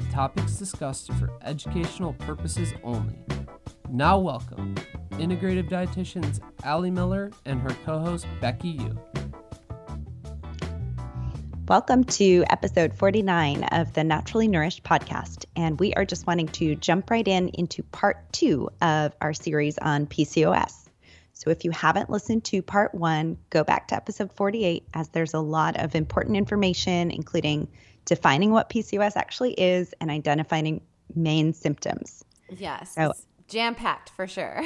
the topics discussed are for educational purposes only. Now, welcome integrative dietitians Ali Miller and her co host Becky Yu. Welcome to episode 49 of the Naturally Nourished podcast. And we are just wanting to jump right in into part two of our series on PCOS. So if you haven't listened to part one, go back to episode 48 as there's a lot of important information, including defining what PCOS actually is and identifying main symptoms. Yes. So, jam packed for sure.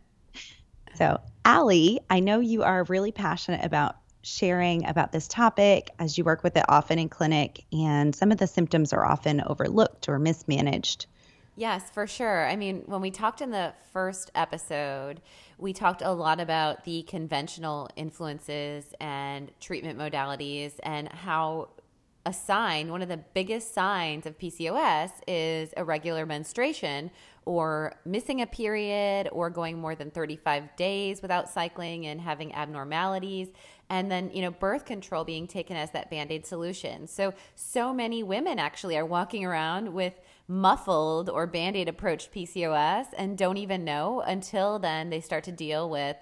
so, Ali, I know you are really passionate about sharing about this topic as you work with it often in clinic, and some of the symptoms are often overlooked or mismanaged. Yes, for sure. I mean, when we talked in the first episode, we talked a lot about the conventional influences and treatment modalities and how a sign, one of the biggest signs of PCOS is irregular menstruation or missing a period or going more than 35 days without cycling and having abnormalities. And then, you know, birth control being taken as that band aid solution. So, so many women actually are walking around with muffled or band aid approached PCOS and don't even know until then they start to deal with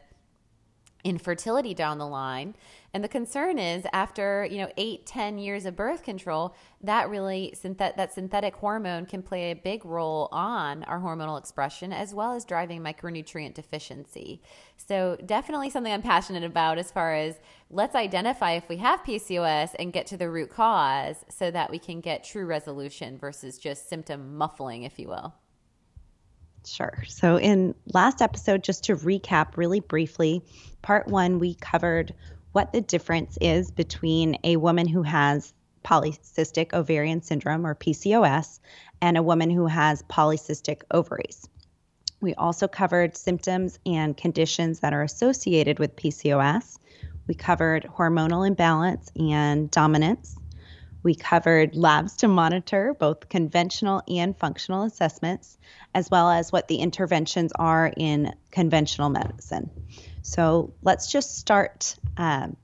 infertility down the line and the concern is after, you know, eight, ten years of birth control, that really that synthetic hormone can play a big role on our hormonal expression as well as driving micronutrient deficiency. So definitely something I'm passionate about as far as let's identify if we have PCOS and get to the root cause so that we can get true resolution versus just symptom muffling, if you will. Sure. So, in last episode, just to recap really briefly, part one, we covered what the difference is between a woman who has polycystic ovarian syndrome or PCOS and a woman who has polycystic ovaries. We also covered symptoms and conditions that are associated with PCOS. We covered hormonal imbalance and dominance. We covered labs to monitor both conventional and functional assessments, as well as what the interventions are in conventional medicine. So let's just start um,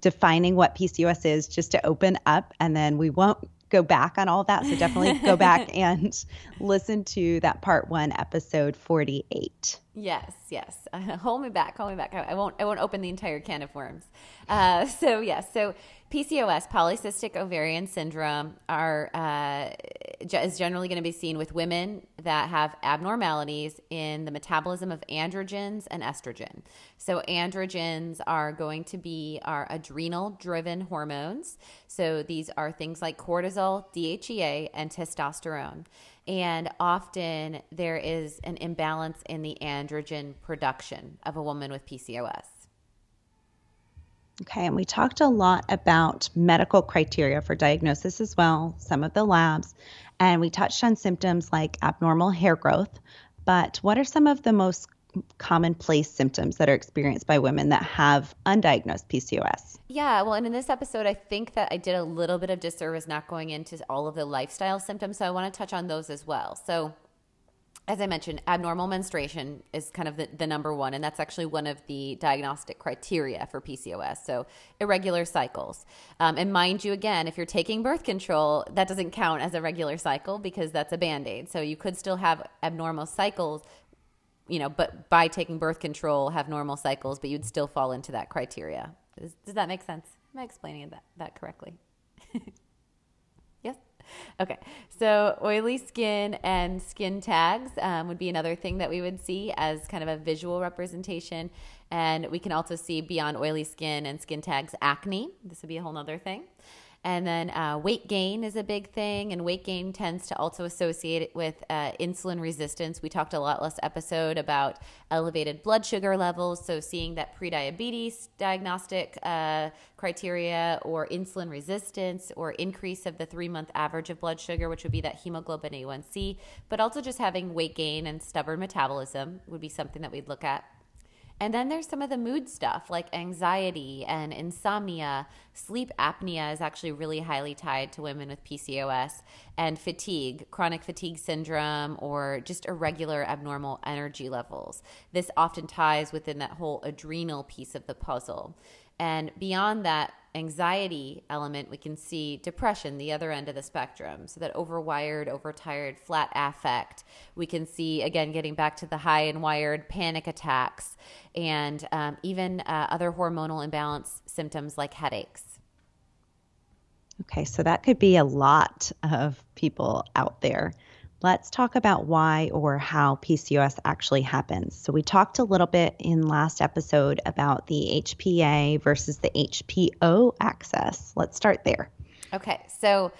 defining what PCOS is just to open up, and then we won't go back on all that. So definitely go back and listen to that part one, episode 48. Yes, yes. Uh, hold me back, hold me back. I, I, won't. I won't open the entire can of worms. Uh, so yes, so PCOS, polycystic ovarian syndrome, are uh, is generally going to be seen with women that have abnormalities in the metabolism of androgens and estrogen. So androgens are going to be our adrenal-driven hormones. So these are things like cortisol, DHEA, and testosterone. And often there is an imbalance in the androgen production of a woman with PCOS. Okay, and we talked a lot about medical criteria for diagnosis as well, some of the labs, and we touched on symptoms like abnormal hair growth. But what are some of the most commonplace symptoms that are experienced by women that have undiagnosed PCOS? Yeah, well, and in this episode, I think that I did a little bit of disservice not going into all of the lifestyle symptoms. So I want to touch on those as well. So, as I mentioned, abnormal menstruation is kind of the, the, number one, and that's actually one of the diagnostic criteria for PCOS. So, irregular cycles. Um, and mind you, again, if you're taking birth control, that doesn't count as a regular cycle because that's a band aid. So, you could still have abnormal cycles, you know, but by taking birth control, have normal cycles, but you'd still fall into that criteria. Does, does that make sense? Am I explaining that, that correctly? Okay, so oily skin and skin tags um, would be another thing that we would see as kind of a visual representation. And we can also see beyond oily skin and skin tags acne. This would be a whole other thing. And then uh, weight gain is a big thing, and weight gain tends to also associate it with uh, insulin resistance. We talked a lot last episode about elevated blood sugar levels, so seeing that prediabetes diagnostic uh, criteria or insulin resistance or increase of the three month average of blood sugar, which would be that hemoglobin A1C, but also just having weight gain and stubborn metabolism would be something that we'd look at. And then there's some of the mood stuff like anxiety and insomnia. Sleep apnea is actually really highly tied to women with PCOS and fatigue, chronic fatigue syndrome, or just irregular abnormal energy levels. This often ties within that whole adrenal piece of the puzzle. And beyond that anxiety element, we can see depression, the other end of the spectrum. So that overwired, overtired, flat affect. We can see, again, getting back to the high and wired panic attacks and um, even uh, other hormonal imbalance symptoms like headaches. Okay, so that could be a lot of people out there. Let's talk about why or how PCOS actually happens. So, we talked a little bit in last episode about the HPA versus the HPO axis. Let's start there. Okay, so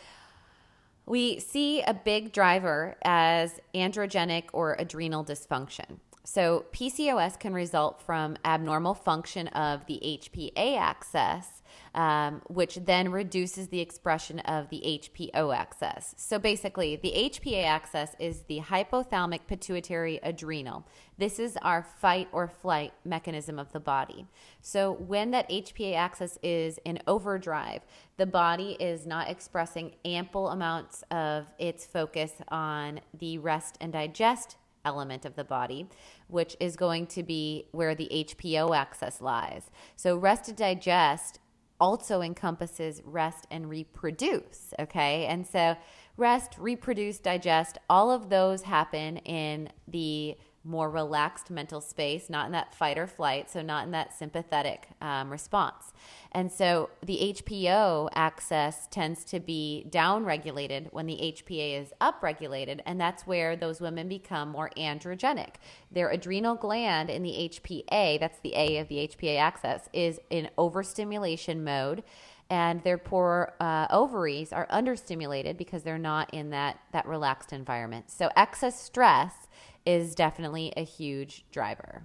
we see a big driver as androgenic or adrenal dysfunction. So, PCOS can result from abnormal function of the HPA axis um, which then reduces the expression of the HPO axis. So basically, the HPA axis is the hypothalamic pituitary adrenal. This is our fight or flight mechanism of the body. So when that HPA axis is in overdrive, the body is not expressing ample amounts of its focus on the rest and digest element of the body, which is going to be where the HPO axis lies. So, rest and digest also encompasses rest and reproduce. Okay. And so, rest, reproduce, digest, all of those happen in the more relaxed mental space, not in that fight or flight, so not in that sympathetic um, response. And so the HPO axis tends to be downregulated when the HPA is upregulated, and that's where those women become more androgenic. Their adrenal gland in the HPA, that's the A of the HPA axis, is in overstimulation mode and their poor uh, ovaries are understimulated because they're not in that that relaxed environment. So excess stress is definitely a huge driver.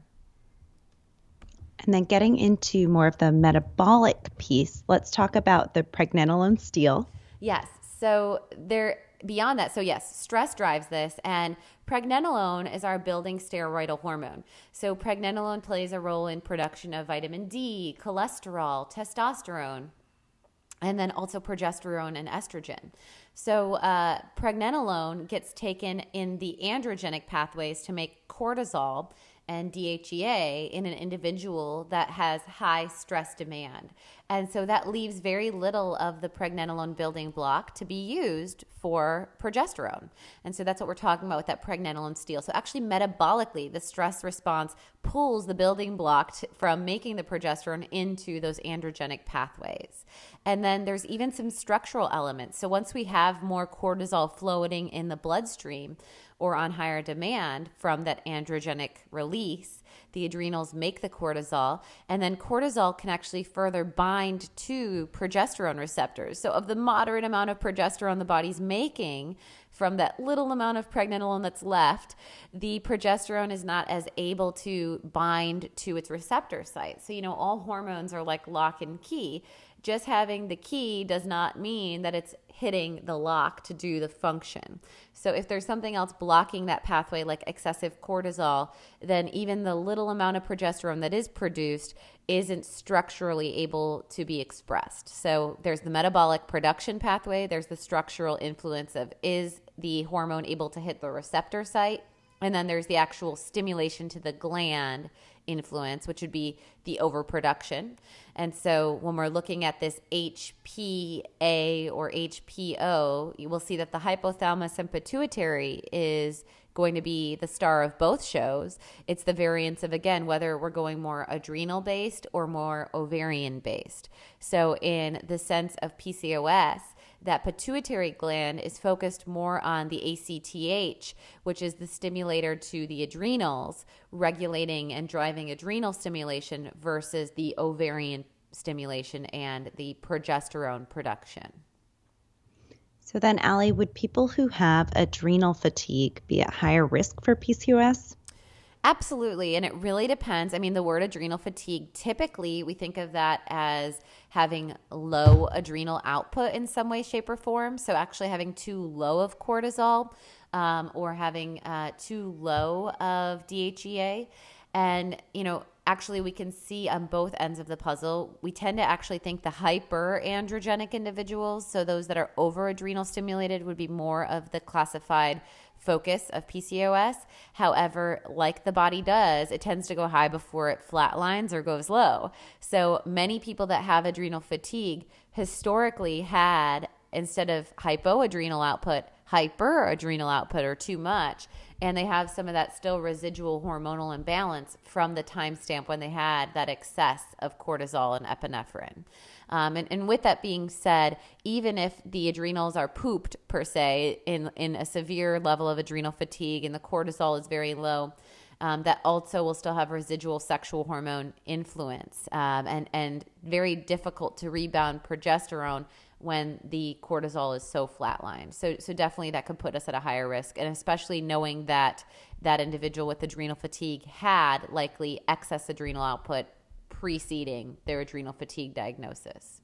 And then getting into more of the metabolic piece, let's talk about the pregnenolone steal. Yes. So there beyond that, so yes, stress drives this and pregnenolone is our building steroidal hormone. So pregnenolone plays a role in production of vitamin D, cholesterol, testosterone, and then also progesterone and estrogen. So, uh, pregnenolone gets taken in the androgenic pathways to make cortisol and DHEA in an individual that has high stress demand. And so that leaves very little of the pregnenolone building block to be used for progesterone. And so that's what we're talking about with that pregnenolone steal. So actually, metabolically, the stress response pulls the building block from making the progesterone into those androgenic pathways. And then there's even some structural elements. So once we have more cortisol floating in the bloodstream, or on higher demand from that androgenic release, the adrenals make the cortisol, and then cortisol can actually further bind to progesterone receptors. So, of the moderate amount of progesterone the body's making from that little amount of pregnenolone that's left, the progesterone is not as able to bind to its receptor site. So, you know, all hormones are like lock and key just having the key does not mean that it's hitting the lock to do the function. So if there's something else blocking that pathway, like excessive cortisol, then even the little amount of progesterone that is produced isn't structurally able to be expressed. So there's the metabolic production pathway, there's the structural influence of is the hormone able to hit the receptor site? And then there's the actual stimulation to the gland influence, which would be the overproduction. And so when we're looking at this HPA or HPO, you will see that the hypothalamus and pituitary is going to be the star of both shows. It's the variance of, again, whether we're going more adrenal based or more ovarian based. So, in the sense of PCOS, that pituitary gland is focused more on the ACTH, which is the stimulator to the adrenals, regulating and driving adrenal stimulation versus the ovarian stimulation and the progesterone production. So then, Ali, would people who have adrenal fatigue be at higher risk for PCOS? Absolutely. And it really depends. I mean, the word adrenal fatigue, typically we think of that as having low adrenal output in some way, shape, or form. So actually having too low of cortisol um, or having uh, too low of DHEA. And, you know, actually we can see on both ends of the puzzle. We tend to actually think the hyperandrogenic individuals, so those that are over adrenal stimulated, would be more of the classified focus of PCOS. However, like the body does, it tends to go high before it flatlines or goes low. So many people that have adrenal fatigue historically had, instead of hypoadrenal output, hyperadrenal output or too much. And they have some of that still residual hormonal imbalance from the timestamp when they had that excess of cortisol and epinephrine. Um, and, and with that being said, even if the adrenals are pooped per se in, in a severe level of adrenal fatigue and the cortisol is very low, um, that also will still have residual sexual hormone influence um, and, and very difficult to rebound progesterone when the cortisol is so flatlined. So, so definitely that could put us at a higher risk, and especially knowing that that individual with adrenal fatigue had likely excess adrenal output preceding their adrenal fatigue diagnosis.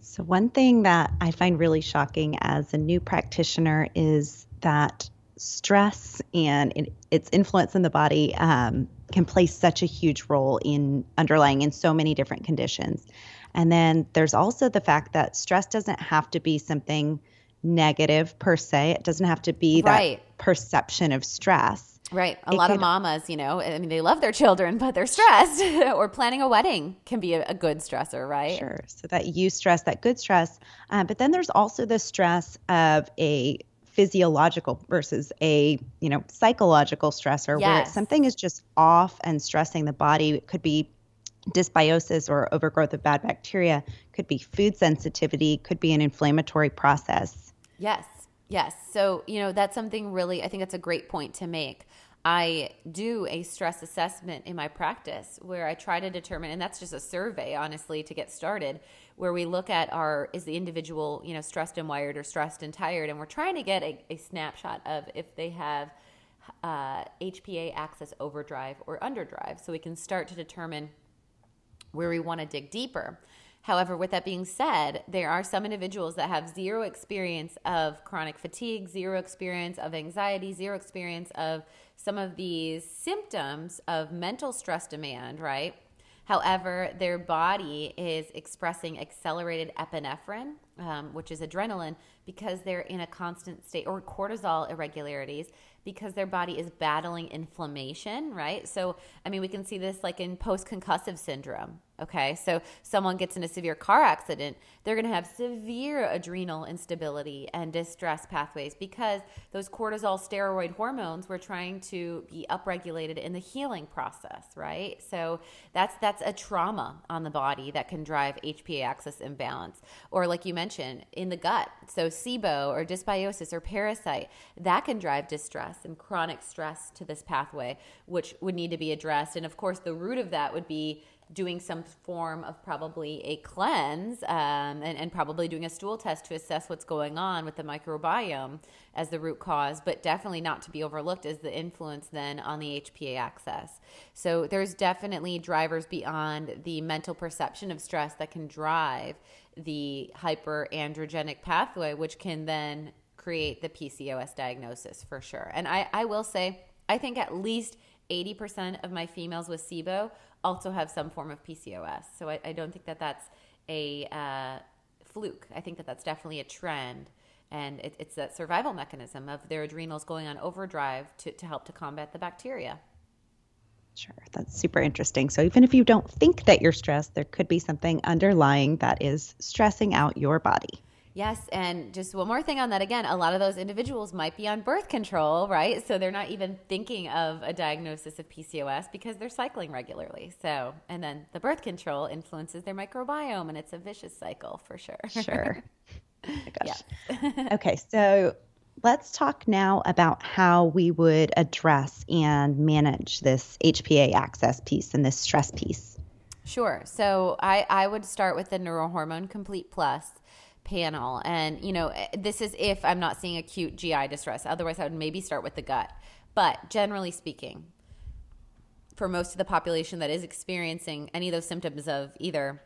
So, one thing that I find really shocking as a new practitioner is that stress and its influence in the body um, can play such a huge role in underlying in so many different conditions. And then there's also the fact that stress doesn't have to be something negative per se. It doesn't have to be right. that perception of stress. Right. A it lot could, of mamas, you know, I mean, they love their children, but they're stressed. or planning a wedding can be a, a, good stressor, right? Sure. So that you stress, that good stress. Um, but then there's also the stress of a physiological versus a you know psychological stressor yes. where something is just off and stressing the body it could be dysbiosis or overgrowth of bad bacteria, could be food sensitivity, could be an inflammatory process. Yes, yes. So, you know, that's something really, I think that's a great point to make. I do a stress assessment in my practice where I try to determine, and that's just a survey, honestly, to get started, where we look at our is the individual, you know, stressed and wired or stressed and tired, and we're trying to get a, a snapshot of if they have uh, HPA axis overdrive or underdrive, so we can start to determine where we want to dig deeper. However, with that being said, there are some individuals that have zero experience of chronic fatigue, zero experience of anxiety, zero experience of some of these symptoms of mental stress demand, right? However, their body is expressing accelerated epinephrine, um, which is adrenaline, because they're in a constant state, or cortisol irregularities, because their body is battling inflammation, right? So, I mean, we can see this like in post concussive syndrome. Okay, so someone gets in a severe car accident, they're going to have severe adrenal instability and distress pathways because those cortisol steroid hormones were trying to be upregulated in the healing process, right? So that's that's a trauma on the body that can drive HPA axis imbalance, or like you mentioned, in the gut. So SIBO or dysbiosis or parasite that can drive distress and chronic stress to this pathway, which would need to be addressed. And of course, the root of that would be doing some form of probably a cleanse um, and, and, probably doing a stool test to assess what's going on with the microbiome as the root cause, but definitely not to be overlooked as the influence then on the HPA axis. So there's definitely drivers beyond the mental perception of stress that can drive the hyperandrogenic pathway, which can then create the PCOS diagnosis for sure. And I, I will say, I think at least 80% of my females with SIBO also have some form of PCOS. So I, I don't think that that's a uh, fluke. I think that that's definitely a trend. And it, it's that survival mechanism of their adrenals going on overdrive to, to help to combat the bacteria. Sure, that's super interesting. So, even if you don't think that you're stressed, there could be something underlying that is stressing out your body. Yes, and just one more thing on that again, a lot of those individuals might be on birth control, right? So they're not even thinking of a diagnosis of PCOS because they're cycling regularly. So, and then the birth control influences their microbiome and it's a vicious cycle for sure. Sure. oh gosh. okay, so let's talk now about how we would address and manage this HPA axis piece and this stress piece. Sure. So I, I would start with the Neurohormone Complete Plus panel. And, you know, eh, this is if I'm not seeing acute GI distress. Otherwise, I would maybe start with the gut. But generally speaking, for most of the population that is experiencing any of those symptoms of either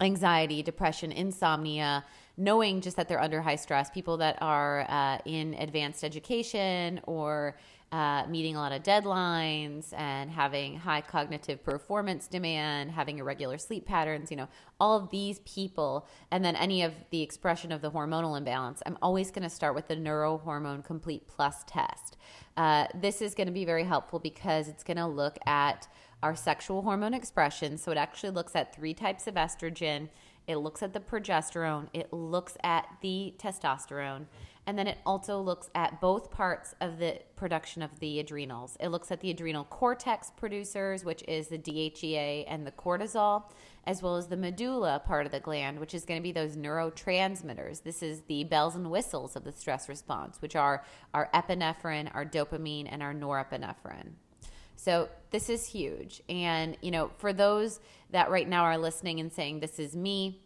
anxiety, depression, insomnia, knowing just that they're under high stress, people that are uh, in advanced education or uh, meeting a lot of deadlines and having high cognitive performance demand, having irregular sleep patterns, you know, all of these people, and then any of the expression of the hormonal imbalance, I'm always going to start with the Neurohormone Complete Plus test. Uh, this is going to be very helpful because it's going to look at our sexual hormone expression. So it actually looks at three types of estrogen. It looks at the progesterone, it looks at the testosterone, and then it also looks at both parts of the production of the adrenals. It looks at the adrenal cortex producers, which is the DHEA and the cortisol, as well as the medulla part of the gland, which is going to be those neurotransmitters. This is the bells and whistles of the stress response, which are our epinephrine, our dopamine, and our norepinephrine. So this is huge. And, you know, for those that right now are listening and saying, this is me,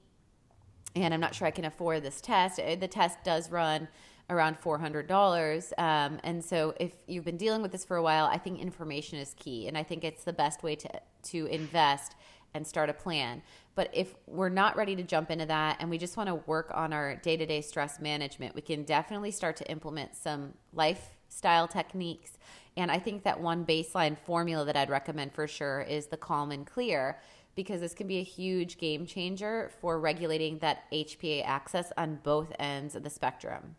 and I'm not sure I can afford this test, eh, the test does run around $400. Um, and so if you've been dealing with this for a while, I think information is key. And I think it's the best way to, to invest and start a plan. But if we're not ready to jump into that and we just want to work on our day to day stress management, we can definitely start to implement some lifestyle techniques and I think that one baseline formula that I'd recommend for sure is the calm and clear because this can be a huge game changer for regulating that HPA axis on both ends of the spectrum.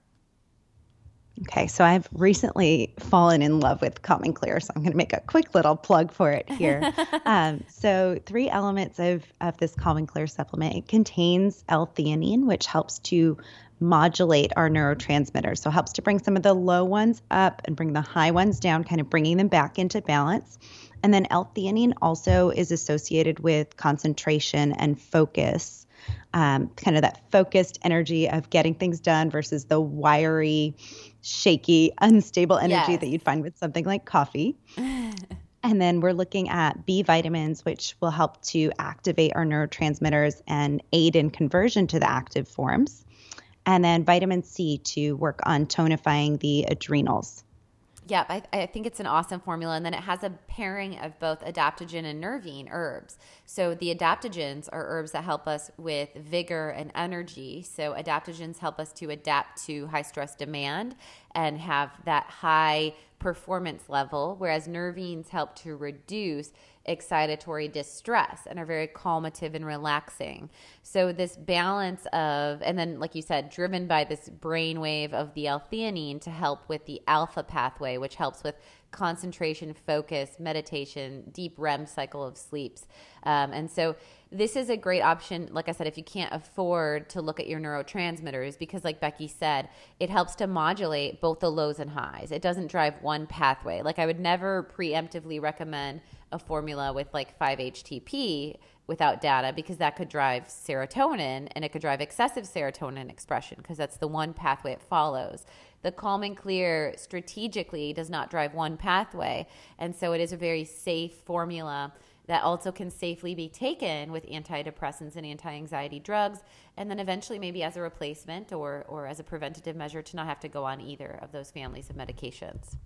Okay, so I've recently fallen in love with Calm and Clear, so I'm going to make a quick little plug for it here. um, so, three elements of, of this Calm and Clear supplement it contains L-theanine, which helps to modulate our neurotransmitters. So helps to bring some of the low ones up and bring the high ones down, kind of bringing them back into balance. And then L-theanine also is associated with concentration and focus, um, kind of that focused energy of getting things done versus the wiry, shaky, unstable energy yes. that you'd find with something like coffee. And then we're looking at B vitamins, which will help to activate our neurotransmitters and aid in conversion to the active forms and then vitamin C to work on tonifying the adrenals. Yep, I, I, think it's an awesome formula. And then it has a pairing of both adaptogen and nervine herbs. So the adaptogens are herbs that help us with vigor and energy. So adaptogens help us to adapt to high stress demand and have that high performance level, whereas nervines help to reduce excitatory distress and are very calmative and relaxing. So this balance of, and then like you said, driven by this brainwave of the L-theanine to help with the alpha pathway, which helps with concentration, focus, meditation, deep REM cycle of sleeps. Um, and so this is a great option, like I said, if you can't afford to look at your neurotransmitters, because like Becky said, it helps to modulate both the lows and highs. It doesn't drive one pathway. Like I would never preemptively recommend a formula with like 5-HTP without data because that could drive serotonin and it could drive excessive serotonin expression because that's the one pathway it follows. The calm and clear strategically does not drive one pathway. And so it is a very safe formula that also can safely be taken with antidepressants and anti-anxiety drugs and then eventually maybe as a replacement or, or as a preventative measure to not have to go on either of those families of medications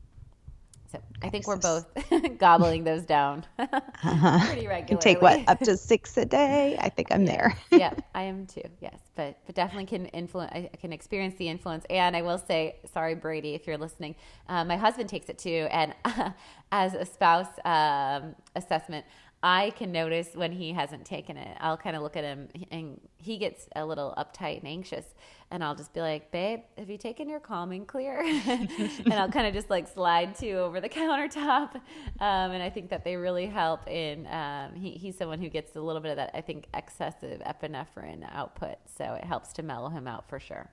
so I think we're both gobbling those down uh-huh. pretty regularly. take what up to six a day. I think I'm there. yeah, I am too. Yes, but but definitely can influence. I can experience the influence. And I will say, sorry, Brady, if you're listening, uh, my husband takes it too. And uh, as a spouse um, assessment, I can notice when he hasn't taken it. I'll kind of look at him and he gets a little uptight and anxious. And I'll just be like, babe, have you taken your calm and clear? and I'll kind of just like slide to over the countertop. Um, and I think that they really help in, um, he, he's someone who gets a little bit of that, I think, excessive epinephrine output. So it helps to mellow him out for sure.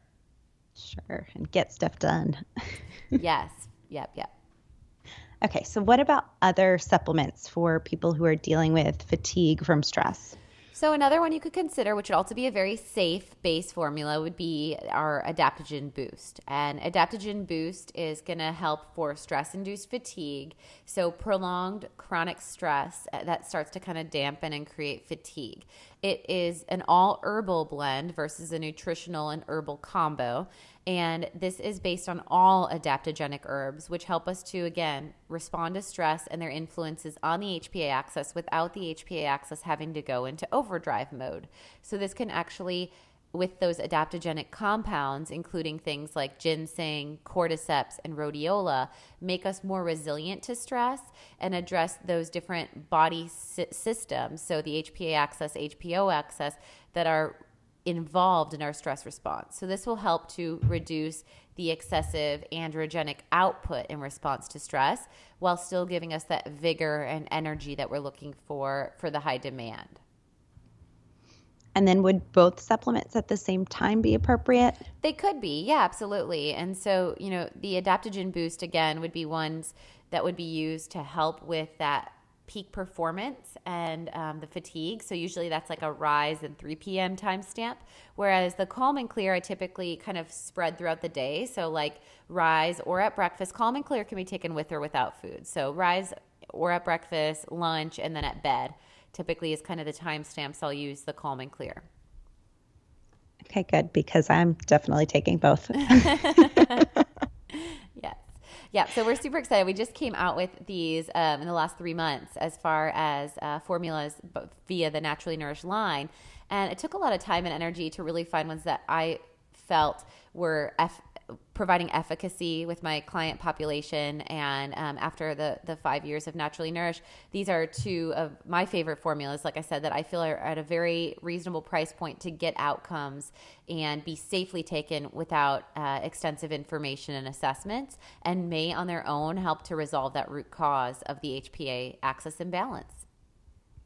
Sure. And get stuff done. yes. Yep. Yep. Okay, so what about other supplements for people who are dealing with fatigue from stress? So another one you could consider, which would also be a very safe base formula, would be our adaptogen boost. And adaptogen boost is going to help for stress-induced fatigue. So prolonged chronic stress uh, that starts to kind of dampen and create fatigue. It is an all herbal blend versus a nutritional and herbal combo. And this is based on all adaptogenic herbs, which help us to, again, respond to stress and their influences on the HPA axis without the HPA axis having to go into overdrive mode. So, this can actually, with those adaptogenic compounds, including things like ginseng, cordyceps, and rhodiola, make us more resilient to stress and address those different body systems. So, the HPA axis, HPO axis that are involved in our stress response. So, this will help to reduce the excessive androgenic output in response to stress while still giving us that vigor and energy that we're looking for for the high demand. And then would both supplements at the same time be appropriate? They could be, yeah, absolutely. And so, you know, the adaptogen boost again would be ones that would be used to help with that peak performance and um, the fatigue. So usually that's like a rise and 3 p.m. timestamp. Whereas the calm and clear, I typically kind of spread throughout the day. So like rise or at breakfast, calm and clear can be taken with or without food. So rise or at breakfast, lunch, and then at bed typically is kind of the timestamps I'll use the calm and clear. Okay, good, because I'm definitely taking both. Yeah, so we're super excited. We just came out with these um, in the last three months as far as uh, formulas via the Naturally Nourished line. And it took a lot of time and energy to really find ones that I felt were F- providing efficacy with my client population. And um, after the, the five years of Naturally Nourished, these are two of my favorite formulas, like I said, that I feel are at a very reasonable price point to get outcomes and be safely taken without uh, extensive information and assessments, and may on their own help to resolve that root cause of the HPA axis imbalance.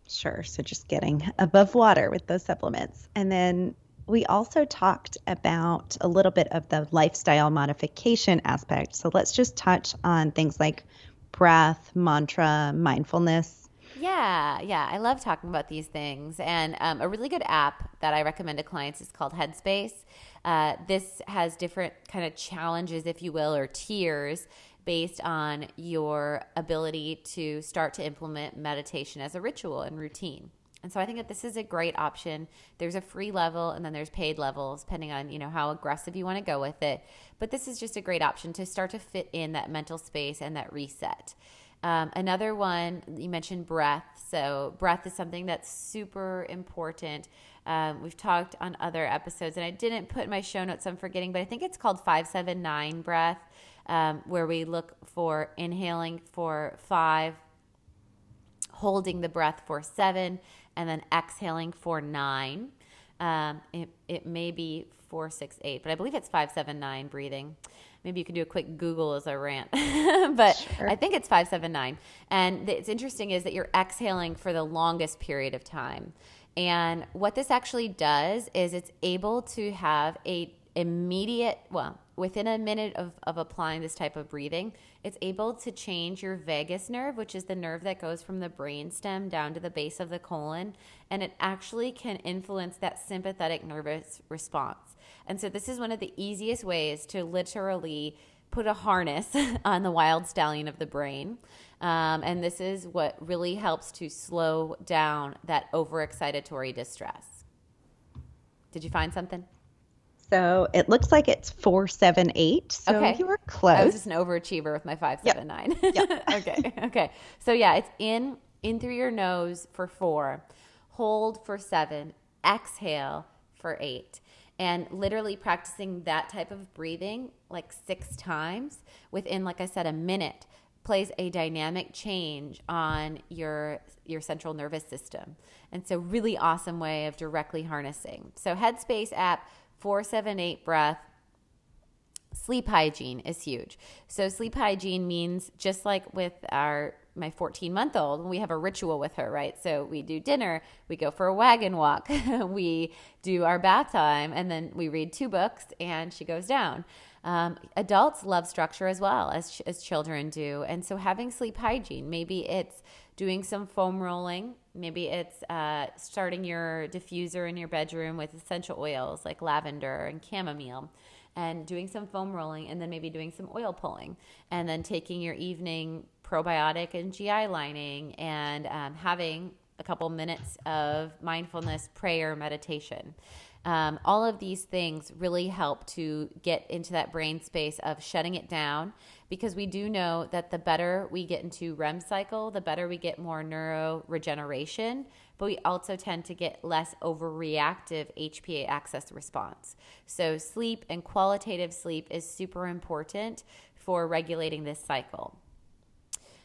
Sure. So just getting above water with those supplements. And then we also talked about a little bit of the lifestyle modification aspect. So let's just touch on things like breath, mantra, mindfulness. Yeah, yeah. I love talking about these things. And um, a really good app that I recommend to clients is called Headspace. Uh, this has different kind of challenges, if you will, or tiers based on your ability to start to implement meditation as a ritual and routine. And so I think that this is a great option. There's a free level and then there's paid levels depending on, you know, how aggressive you want to go with it. But this is just a great option to start to fit in that mental space and that reset. Um, another one, you mentioned breath. So, breath is something that's super important. Um, we've talked on other episodes, and I didn't put my show notes, I'm forgetting, but I think it's called 579 breath, um, where we look for inhaling for five, holding the breath for seven, and then exhaling for nine. Um, it, it may be four, six, eight, but I believe it's five, seven, nine breathing. Maybe you can do a quick Google as a rant, but sure. I think it's five, seven, nine. And it's interesting is that you're exhaling for the longest period of time. And what this actually does is it's able to have a immediate, well, within a minute of, of applying this type of breathing, it's able to change your vagus nerve, which is the nerve that goes from the brain stem down to the base of the colon. And it actually can influence that sympathetic nervous response. And so, this is one of the easiest ways to literally put a harness on the wild stallion of the brain. Um, and this is what really helps to slow down that overexcitatory distress. Did you find something? So it looks like it's four seven eight. So okay. you were close. I was just an overachiever with my five seven nine. Yep. okay. Okay. So yeah, it's in in through your nose for four, hold for seven, exhale for eight. And literally practicing that type of breathing like six times within, like I said, a minute plays a dynamic change on your your central nervous system. And so really awesome way of directly harnessing. So Headspace app 478 breath. Sleep hygiene is huge. So sleep hygiene means just like with our my 14 month old, we have a ritual with her, right? So we do dinner, we go for a wagon walk, we do our bath time, and then we read two books and she goes down. Um, adults love structure as well as, as children do. And so having sleep hygiene, maybe it's doing some foam rolling Maybe it's uh, starting your diffuser in your bedroom with essential oils like lavender and chamomile and doing some foam rolling and then maybe doing some oil pulling and then taking your evening probiotic and GI lining and um, having a couple minutes of mindfulness prayer meditation. Um, all of these things really help to get into that brain space of shutting it down because we do know that the better we get into REM cycle, the better we get more neuro regeneration, but we also tend to get less overreactive HPA axis response. So, sleep and qualitative sleep is super important for regulating this cycle.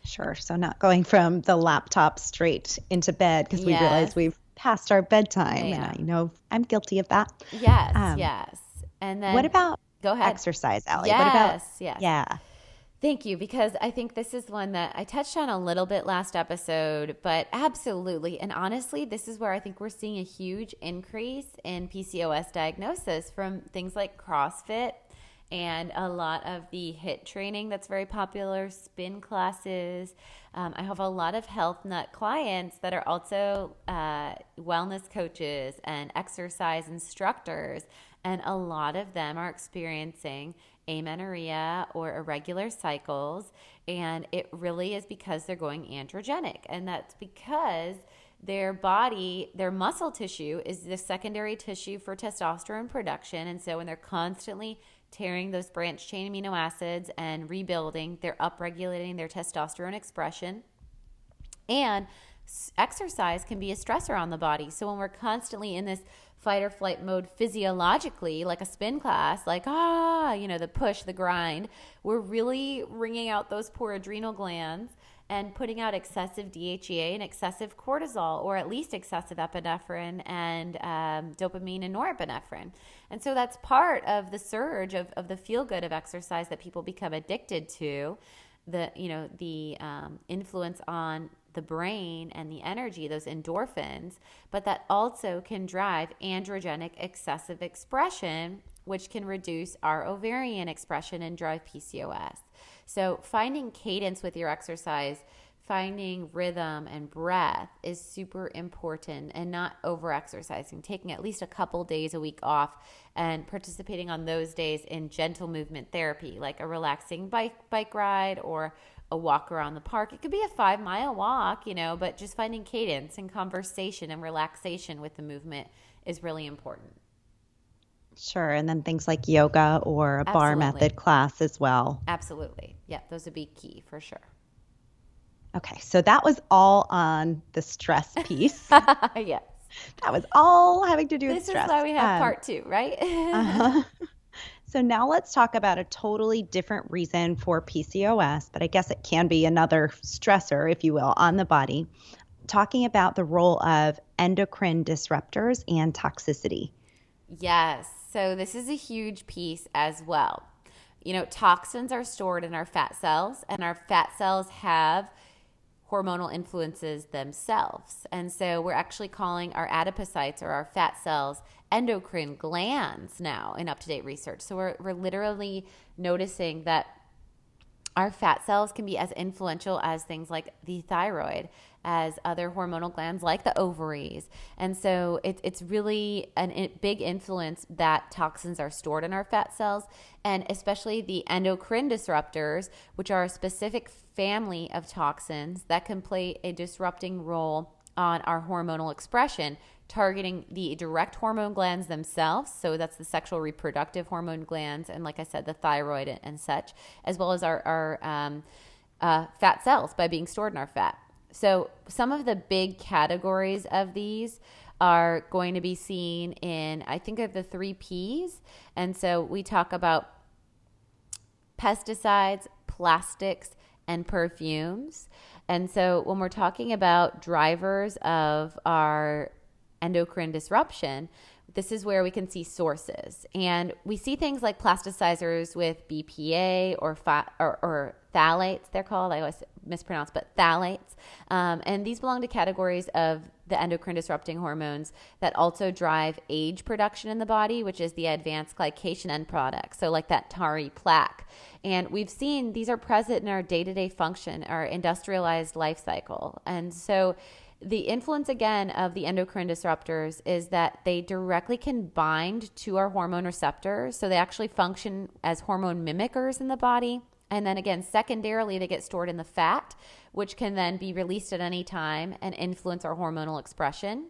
Sure. So, not going from the laptop straight into bed because yes. we realize we've past our bedtime. Yeah. And I know I'm guilty of that. Yes, um, yes. And then what about go ahead exercise, Ali? Yes, what about yes. Yeah. Thank you, because I think this is one that I touched on a little bit last episode, but absolutely. And honestly, this is where I think we're seeing a huge increase in PCOS diagnosis from things like CrossFit and a lot of the HIIT training that's very popular, spin classes. Um, I have a lot of health nut clients that are also uh, wellness coaches and exercise instructors, and a lot of them are experiencing amenorrhea or irregular cycles, and it really is because they're going androgenic, and that's because their body, their muscle tissue is the secondary tissue for testosterone production. And so when they're constantly tearing those branch chain amino acids and rebuilding. They're upregulating their testosterone expression. And exercise can be a stressor on the body. So when we're constantly in this fight or flight mode physiologically, like a spin class, like, ah, you know, the push, the grind, we're really wringing out those poor adrenal glands and putting out excessive DHEA and excessive cortisol, or at least excessive epinephrine and um, dopamine and norepinephrine. And so that's part of the surge of, of the feel good of exercise that people become addicted to. The you know the um, influence on the brain and the energy, those endorphins, but that also can drive androgenic excessive expression, which can reduce our ovarian expression and drive PCOS. So, finding cadence with your exercise, finding rhythm and breath is super important and not over exercising, taking at least a couple days a week off and participating on those days in gentle movement therapy, like a relaxing bike bike ride or a walk around the park. It could be a 5-mile walk, you know, but just finding cadence and conversation and relaxation with the movement is really important. Sure. And then things like yoga or a Absolutely. bar method class as well. Absolutely. Yeah, those would be key for sure. Okay. So that was all on the stress piece. yes. That was all having to do this with stress. This is why we have um, part two, right? uh-huh. So now let's talk about a totally different reason for PCOS, but I guess it can be another stressor, if you will, on the body. Talking about the role of endocrine disruptors and toxicity. Yes. So, this is a huge piece as well. You know, toxins are stored in our fat cells, and our fat cells have hormonal influences themselves. And so, we're actually calling our adipocytes or our fat cells endocrine glands now in up to date research. So, we're, we're literally noticing that our fat cells can be as influential as things like the thyroid as other hormonal glands like the ovaries. And so it, it's really a big influence that toxins are stored in our fat cells, and especially the endocrine disruptors, which are a specific family of toxins that can play a disrupting role on our hormonal expression, targeting the direct hormone glands themselves. So that's the sexual reproductive hormone glands, and like I said, the thyroid and, such, as well as our, our um, uh, fat cells by being stored in our fat. So, some of the big categories of these are going to be seen in, I think, of the three P's. And so, we talk about pesticides, plastics, and perfumes. And so, when we're talking about drivers of our endocrine disruption, this is where we can see sources. And we see things like plasticizers with BPA or, or, or phthalates, they're called. I always mispronounce, but phthalates. Um, and these belong to categories of the endocrine disrupting hormones that also drive age production in the body, which is the advanced glycation end product. So, like that tarry plaque. And we've seen these are present in our day to day function, our industrialized life cycle. And so, the influence again of the endocrine disruptors is that they directly can bind to our hormone receptors. So they actually function as hormone mimickers in the body. And then again, secondarily, they get stored in the fat, which can then be released at any time and influence our hormonal expression.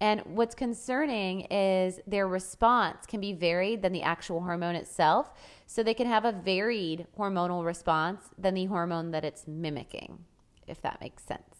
And what's concerning is their response can be varied than the actual hormone itself. So they can have a varied hormonal response than the hormone that it's mimicking, if that makes sense.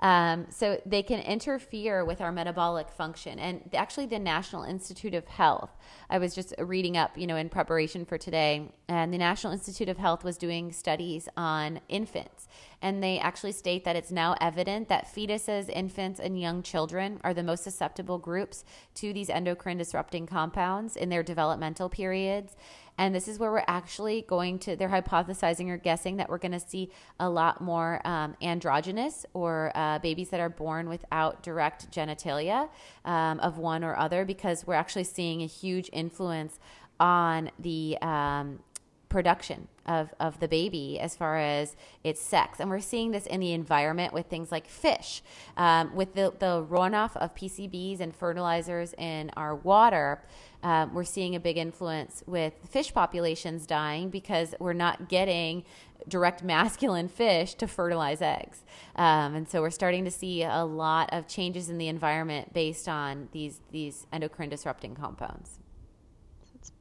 Um, so they can interfere with our metabolic function. And actually, the National Institute of Health, I was just reading up, you know, in preparation for today, and the National Institute of Health was doing studies on infants. And they actually state that it's now evident that fetuses, infants, and young children are the most susceptible groups to these endocrine disrupting compounds in their developmental periods. And this is where we're actually going to, they're hypothesizing or guessing that we're going to see a lot more um, androgynous or uh, babies that are born without direct genitalia um, of one or other because we're actually seeing a huge influence on the um, production of, of the baby as far as its sex. And we're seeing this in the environment with things like fish. Um, with the, the runoff of PCBs and fertilizers in our water, um, we're seeing a big influence with fish populations dying because we're not getting direct masculine fish to fertilize eggs. Um, and so we're starting to see a lot of changes in the environment based on these, these endocrine disrupting compounds.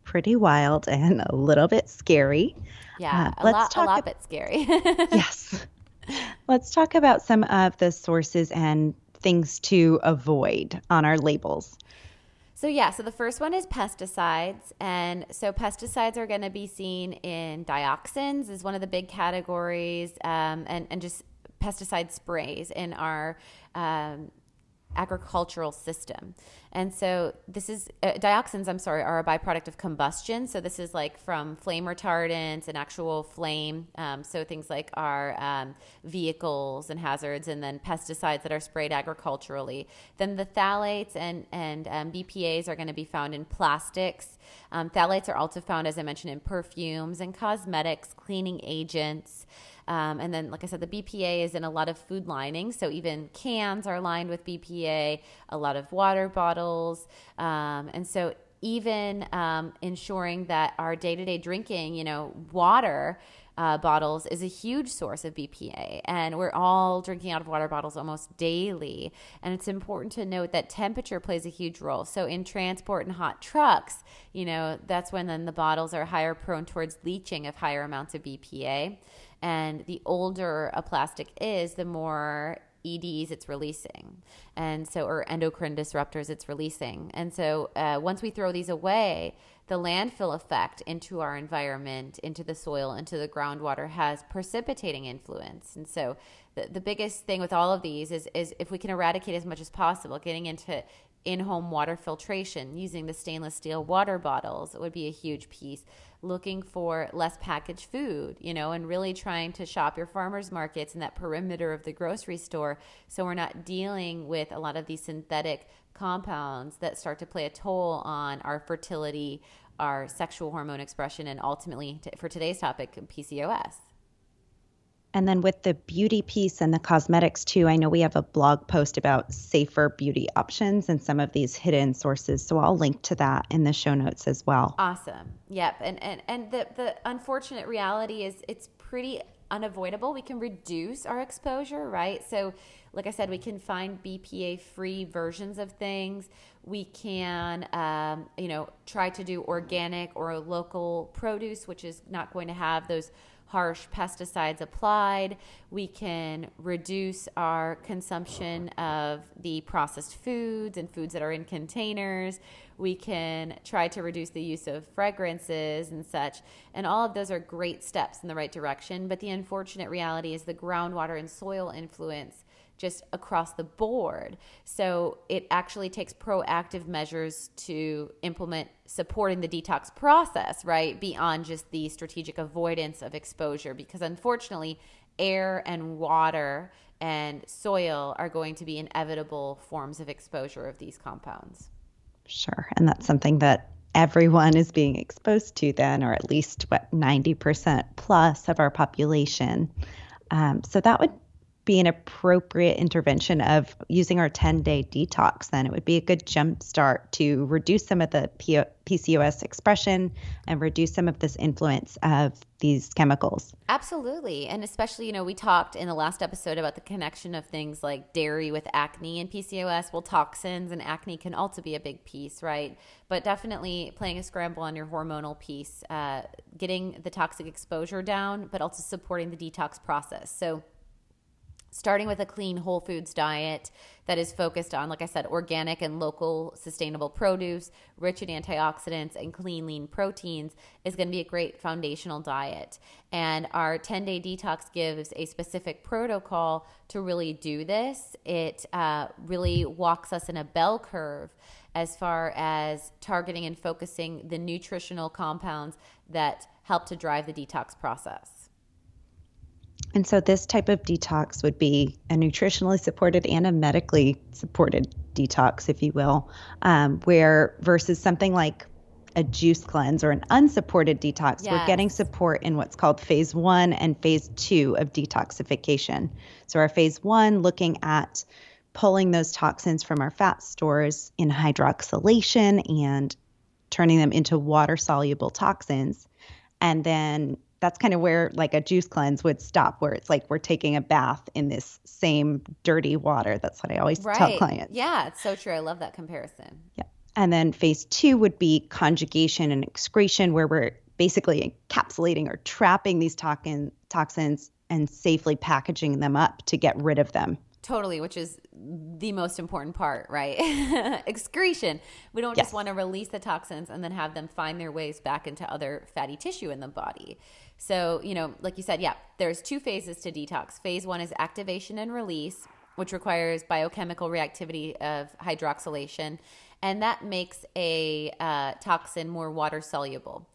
Pretty wild and a little bit scary. Yeah, uh, a, let's lot, talk a lot bit scary. yes. Let's talk about some of the sources and things to avoid on our labels. So, yeah, so the first one is pesticides. And so, pesticides are going to be seen in dioxins, is one of the big categories, um, and, and just pesticide sprays in our um, agricultural system. And so this is uh, dioxins, I'm sorry, are a byproduct of combustion. So this is like from flame retardants and actual flame. Um, so things like our um, vehicles and hazards, and then pesticides that are sprayed agriculturally. Then the phthalates and, and um, BPAs are going to be found in plastics. Um, phthalates are also found, as I mentioned, in perfumes and cosmetics, cleaning agents. Um, and then, like I said, the BPA is in a lot of food linings. So even cans are lined with BPA, a lot of water bottles. Um, and so even um, ensuring that our day to day drinking, you know, water. Uh, bottles is a huge source of BPA, and we're all drinking out of water bottles almost daily. And it's important to note that temperature plays a huge role. So, in transport and hot trucks, you know, that's when then the bottles are higher prone towards leaching of higher amounts of BPA. And the older a plastic is, the more EDs it's releasing. And so, or endocrine disruptors it's releasing. And so, uh, once we throw these away, the landfill effect into our environment, into the soil, into the groundwater has precipitating influence. And so, the, the biggest thing with all of these is, is if we can eradicate as much as possible, getting into in home water filtration, using the stainless steel water bottles would be a huge piece. Looking for less packaged food, you know, and really trying to shop your farmers markets and that perimeter of the grocery store so we're not dealing with a lot of these synthetic compounds that start to play a toll on our fertility, our sexual hormone expression, and ultimately, for today's topic, PCOS. And then with the beauty piece and the cosmetics too, I know we have a blog post about safer beauty options and some of these hidden sources. So I'll link to that in the show notes as well. Awesome. Yep. And and, and the, the unfortunate reality is it's pretty unavoidable. We can reduce our exposure, right? So like I said, we can find BPA free versions of things. We can, um, you know, try to do organic or local produce, which is not going to have those harsh pesticides applied. We can reduce our consumption of the processed foods and foods that are in containers. We can try to reduce the use of fragrances and such. And all of those are great steps in the right direction. But the unfortunate reality is the groundwater and soil influence just across the board. So it actually takes proactive measures to implement supporting the detox process, right? Beyond just the strategic avoidance of exposure, because unfortunately, air and water and soil are going to be inevitable forms of exposure of these compounds. Sure. And that's something that everyone is being exposed to then, or at least what 90% plus of our population. Um, so that would be an appropriate intervention of using our 10 day detox, then it would be a good jump start to reduce some of the PCOS expression and reduce some of this influence of these chemicals. Absolutely. And especially, you know, we talked in the last episode about the connection of things like dairy with acne and PCOS. Well, toxins and acne can also be a big piece, right? But definitely playing a scramble on your hormonal piece, uh, getting the toxic exposure down, but also supporting the detox process. So, starting with a clean whole foods diet that is focused on, like I said, organic and local sustainable produce, rich in antioxidants and clean, lean proteins is going to be a great foundational diet. And our 10 day detox gives a specific protocol to really do this. It uh, really walks us in a bell curve as far as targeting and focusing the nutritional compounds that help to drive the detox process. And so this type of detox would be a nutritionally supported and a medically supported detox, if you will, um, where versus something like a juice cleanse or an unsupported detox, yes. we're getting support in what's called phase one and phase two of detoxification. So, our phase one, looking at pulling those toxins from our fat stores in hydroxylation and turning them into water soluble toxins. And then that's kind of where like a juice cleanse would stop where it's like we're taking a bath in this same dirty water that's what i always right. tell clients yeah it's so true i love that comparison yeah and then phase two would be conjugation and excretion where we're basically encapsulating or trapping these toxin, toxins and safely packaging them up to get rid of them Totally, which is the most important part, right? Excretion. We don't yes. just want to release the toxins and then have them find their ways back into other fatty tissue in the body. So, you know, like you said, yeah, there's two phases to detox. Phase one is activation and release, which requires biochemical reactivity of hydroxylation, and that makes a uh, toxin more water soluble.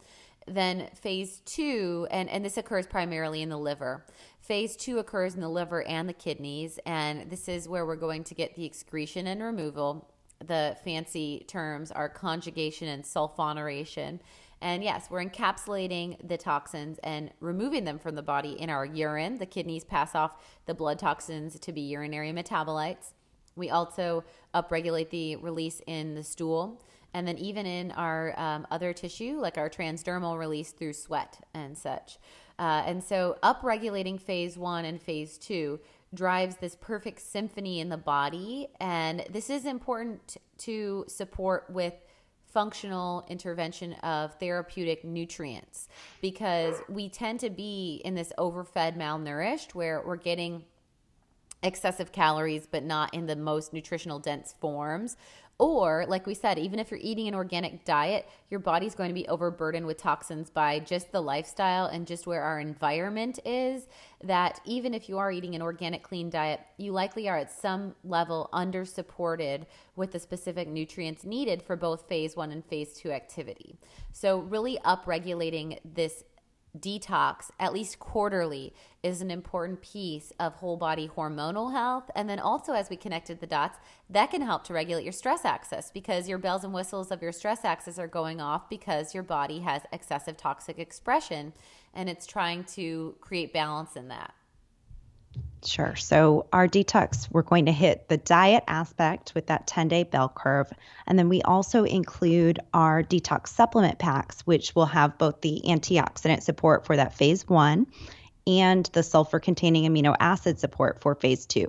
Then phase two, and, and this occurs primarily in the liver. Phase two occurs in the liver and the kidneys, and this is where we're going to get the excretion and removal. The fancy terms are conjugation and sulfonation. And yes, we're encapsulating the toxins and removing them from the body in our urine. The kidneys pass off the blood toxins to be urinary metabolites. We also upregulate the release in the stool and then even in our um, other tissue, like our transdermal release through sweat and such. Uh, and so, upregulating phase one and phase two drives this perfect symphony in the body. And this is important to support with functional intervention of therapeutic nutrients because we tend to be in this overfed, malnourished where we're getting excessive calories but not in the most nutritional dense forms or, like we said, even if you're eating an organic diet, your body's going to be overburdened with toxins by just the lifestyle and just where our environment is. That even if you are eating an organic, clean diet, you likely are at some level under supported with the specific nutrients needed for both phase one and phase two activity. So, really upregulating this detox, at least quarterly, is an important piece of whole body hormonal health. And then also, as we connected the dots, that can help to regulate your stress axis because your bells and whistles of your stress axis are going off because your body has excessive toxic expression and it's trying to create balance in that. Sure. So, our detox, we're going to hit the diet aspect with that 10 day bell curve. And then we also include our detox supplement packs, which will have both the antioxidant support for that phase one and the sulfur containing amino acid support for phase two.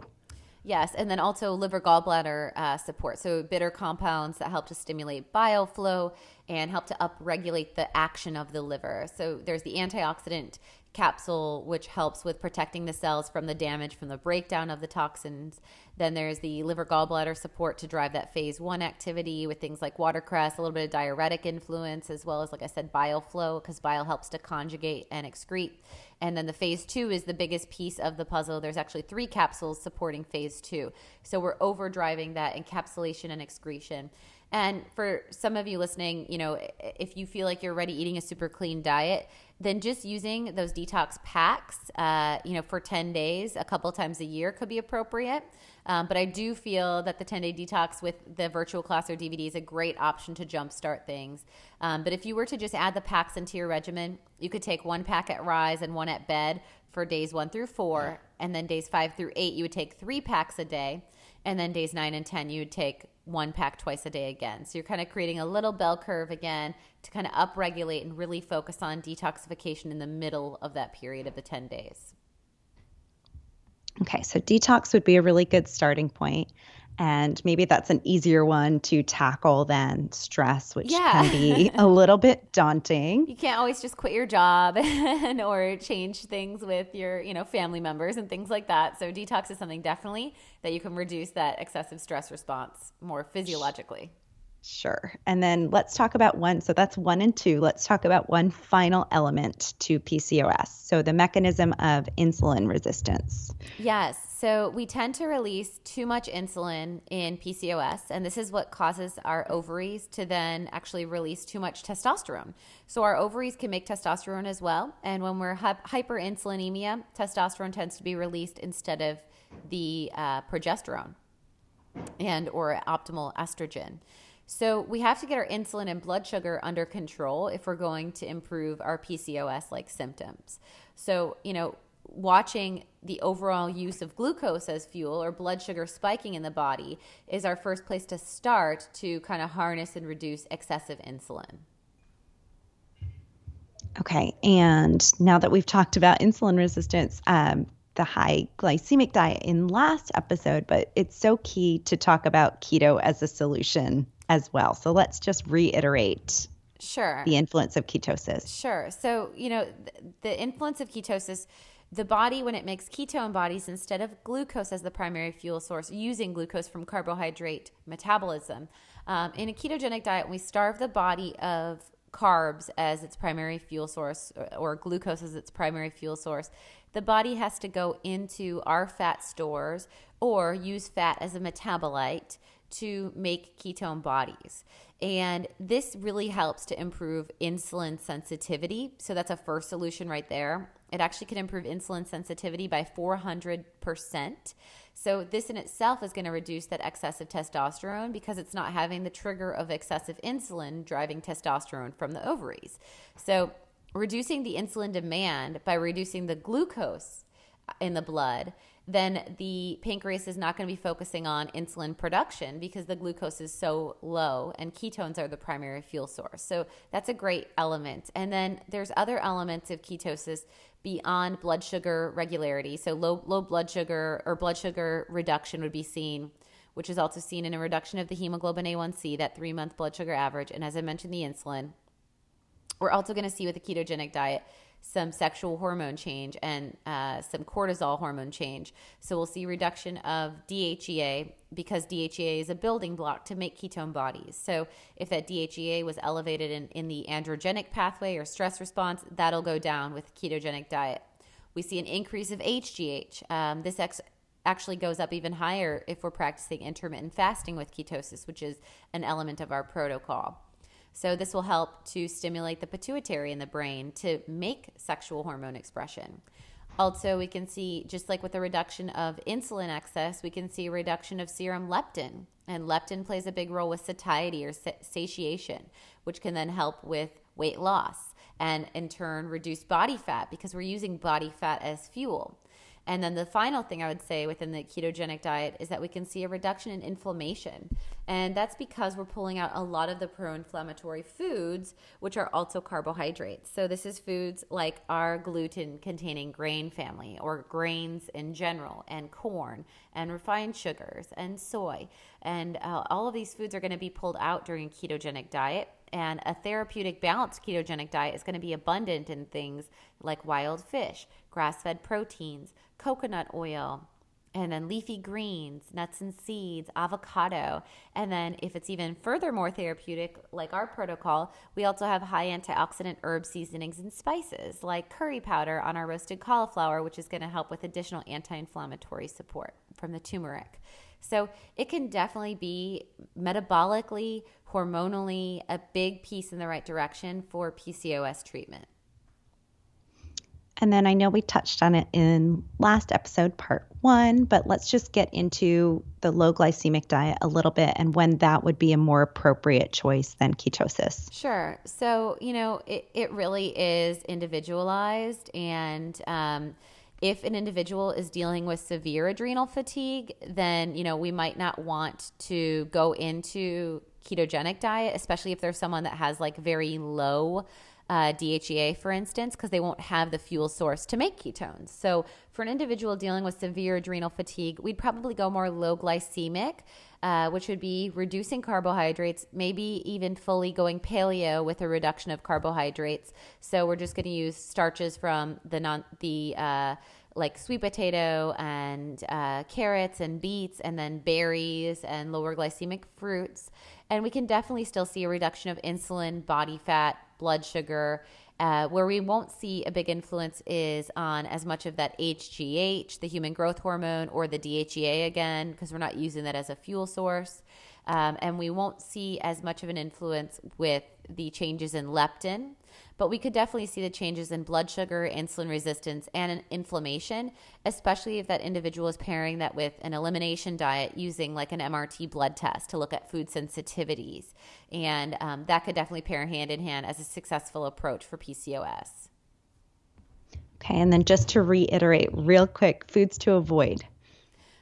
Yes, and then also liver gallbladder uh, support. So, bitter compounds that help to stimulate bile flow and help to upregulate the action of the liver. So, there's the antioxidant capsule, which helps with protecting the cells from the damage from the breakdown of the toxins. Then there's the liver gallbladder support to drive that phase one activity with things like watercress, a little bit of diuretic influence, as well as, like I said, bile flow, because bile helps to conjugate and excrete. And then the phase two is the biggest piece of the puzzle. There's actually three capsules supporting phase two. So we're overdriving that encapsulation and excretion. And for some of you listening, you know, if you feel like you're already eating a super clean diet, then just using those detox packs, uh, you know, for 10 days, a couple times a year could be appropriate. Um, but I do feel that the 10 day detox with the virtual class or DVD is a great option to jumpstart things. Um, but if you were to just add the packs into your regimen, you could take one pack at rise and one at bed for days one through four. And then days five through eight, you would take three packs a day. And then days nine and 10, you would take one pack twice a day again. So you're kind of creating a little bell curve again to kind of upregulate and really focus on detoxification in the middle of that period of the 10 days. Okay, so detox would be a really good starting point and maybe that's an easier one to tackle than stress which yeah. can be a little bit daunting you can't always just quit your job and or change things with your you know family members and things like that so detox is something definitely that you can reduce that excessive stress response more physiologically Sure. And then let's talk about one. So that's one and two. Let's talk about one final element to PCOS. So the mechanism of insulin resistance. Yes. So we tend to release too much insulin in PCOS, and this is what causes our ovaries to then actually release too much testosterone. So our ovaries can make testosterone as well. And when we're hyperinsulinemia, testosterone tends to be released instead of the uh, progesterone and or optimal estrogen. So we have to get our insulin and blood sugar under control if we're going to improve our PCOS like symptoms. So, you know, watching the overall use of glucose as fuel or blood sugar spiking in the body is our first place to start to kind of harness and reduce excessive insulin. Okay, and now that we've talked about insulin resistance, um, the high glycemic diet in last episode, but it's so key to talk about keto as a solution as well. So let's just reiterate sure the influence of ketosis. Sure. So, you know, the influence of ketosis the body when it makes ketone bodies instead of glucose as the primary fuel source using glucose from carbohydrate metabolism um, in a ketogenic diet we starve the body of carbs as its primary fuel source or, or glucose as its primary fuel source the body has to go into our fat stores or use fat as a metabolite to make ketone bodies. And this really helps to improve insulin sensitivity. So that's a first solution right there. It actually can improve insulin sensitivity by 400%. So, this in itself is going to reduce that excessive testosterone because it's not having the trigger of excessive insulin driving testosterone from the ovaries. So, reducing the insulin demand by reducing the glucose in the blood then the pancreas is not going to be focusing on insulin production because the glucose is so low and ketones are the primary fuel source. So that's a great element. And then there's other elements of ketosis beyond blood sugar regularity. So low low blood sugar or blood sugar reduction would be seen which is also seen in a reduction of the hemoglobin A1C, that 3-month blood sugar average, and as I mentioned the insulin. We're also going to see with a ketogenic diet some sexual hormone change and uh, some cortisol hormone change. So we'll see reduction of DHEA because DHEA is a building block to make ketone bodies. So if that DHEA was elevated in, in the androgenic pathway or stress response, that'll go down with ketogenic diet. We see an increase of HGH. Um, this ex- actually goes up even higher if we're practicing intermittent fasting with ketosis, which is an element of our protocol. So, this will help to stimulate the pituitary in the brain to make sexual hormone expression. Also, we can see, just like with the reduction of insulin excess, we can see a reduction of serum leptin. And leptin plays a big role with satiety or satiation, which can then help with weight loss and in turn reduce body fat because we're using body fat as fuel. And then the final thing I would say within the ketogenic diet is that we can see a reduction in inflammation. And that's because we're pulling out a lot of the pro inflammatory foods, which are also carbohydrates. So, this is foods like our gluten containing grain family or grains in general, and corn, and refined sugars, and soy. And uh, all of these foods are going to be pulled out during a ketogenic diet. And a therapeutic balanced ketogenic diet is going to be abundant in things like wild fish, grass fed proteins, coconut oil, and then leafy greens, nuts and seeds, avocado. And then, if it's even further more therapeutic, like our protocol, we also have high antioxidant herb seasonings and spices like curry powder on our roasted cauliflower, which is going to help with additional anti inflammatory support from the turmeric. So it can definitely be metabolically, hormonally, a big piece in the right direction for PCOS treatment. And then I know we touched on it in last episode, part one, but let's just get into the low glycemic diet a little bit and when that would be a more appropriate choice than ketosis. Sure. So, you know, it, it really is individualized. And um, if an individual is dealing with severe adrenal fatigue, then, you know, we might not want to go into ketogenic diet, especially if there's someone that has like very low uh, DHEA, for instance, because they won't have the fuel source to make ketones. So, for an individual dealing with severe adrenal fatigue, we'd probably go more low glycemic, uh, which would be reducing carbohydrates, maybe even fully going paleo with a reduction of carbohydrates. So, we're just going to use starches from the non the uh, like sweet potato and uh, carrots and beets, and then berries and lower glycemic fruits. And we can definitely still see a reduction of insulin, body fat, blood sugar. Uh, where we won't see a big influence is on as much of that HGH, the human growth hormone, or the DHEA again, because we're not using that as a fuel source. Um, and we won't see as much of an influence with the changes in leptin but we could definitely see the changes in blood sugar, insulin resistance, and inflammation, especially if that individual is pairing that with an elimination diet using like an MRT blood test to look at food sensitivities. And um, that could definitely pair hand in hand as a successful approach for PCOS. Okay, and then just to reiterate real quick foods to avoid.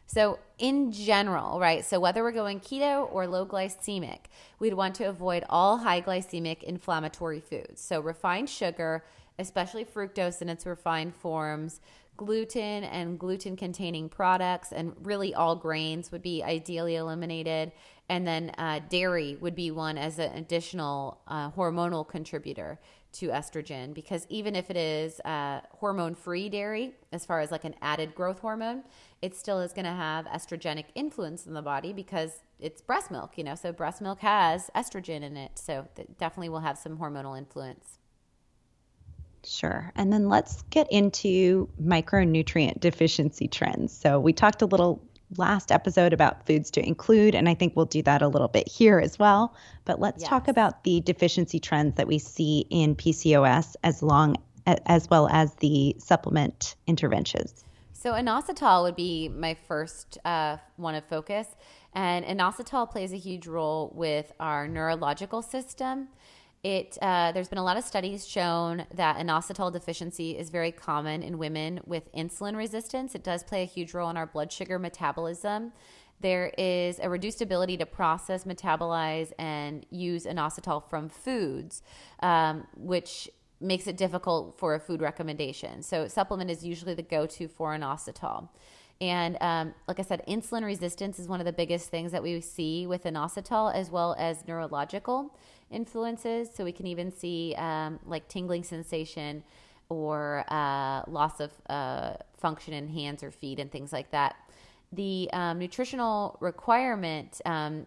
So, in general, right? So, whether we're going keto or low glycemic, we'd want to avoid all high glycemic inflammatory foods. So, refined sugar, especially fructose in its refined forms, gluten and gluten containing products, and really all grains would be ideally eliminated. And then uh, dairy would be one as an additional uh, hormonal contributor to estrogen because even if it is uh, hormone free dairy, as far as like an added growth hormone, it still is going to have estrogenic influence in the body because it's breast milk, you know. So breast milk has estrogen in it. So it definitely will have some hormonal influence. Sure. And then let's get into micronutrient deficiency trends. So we talked a little last episode about foods to include, and I think we'll do that a little bit here as well. But let's yes. talk about the deficiency trends that we see in PCOS as long as well as the supplement interventions. So inositol would be my first uh, one of focus, and inositol plays a huge role with our neurological system. It uh, there's been a lot of studies shown that inositol deficiency is very common in women with insulin resistance. It does play a huge role in our blood sugar metabolism. There is a reduced ability to process, metabolize, and use inositol from foods, um, which makes it difficult for a food recommendation. So, supplement is usually the go to for inositol. And um, like I said, insulin resistance is one of the biggest things that we see with inositol, as well as neurological influences. So we can even see um, like tingling sensation or uh, loss of uh, function in hands or feet and things like that. The um, nutritional requirement, um,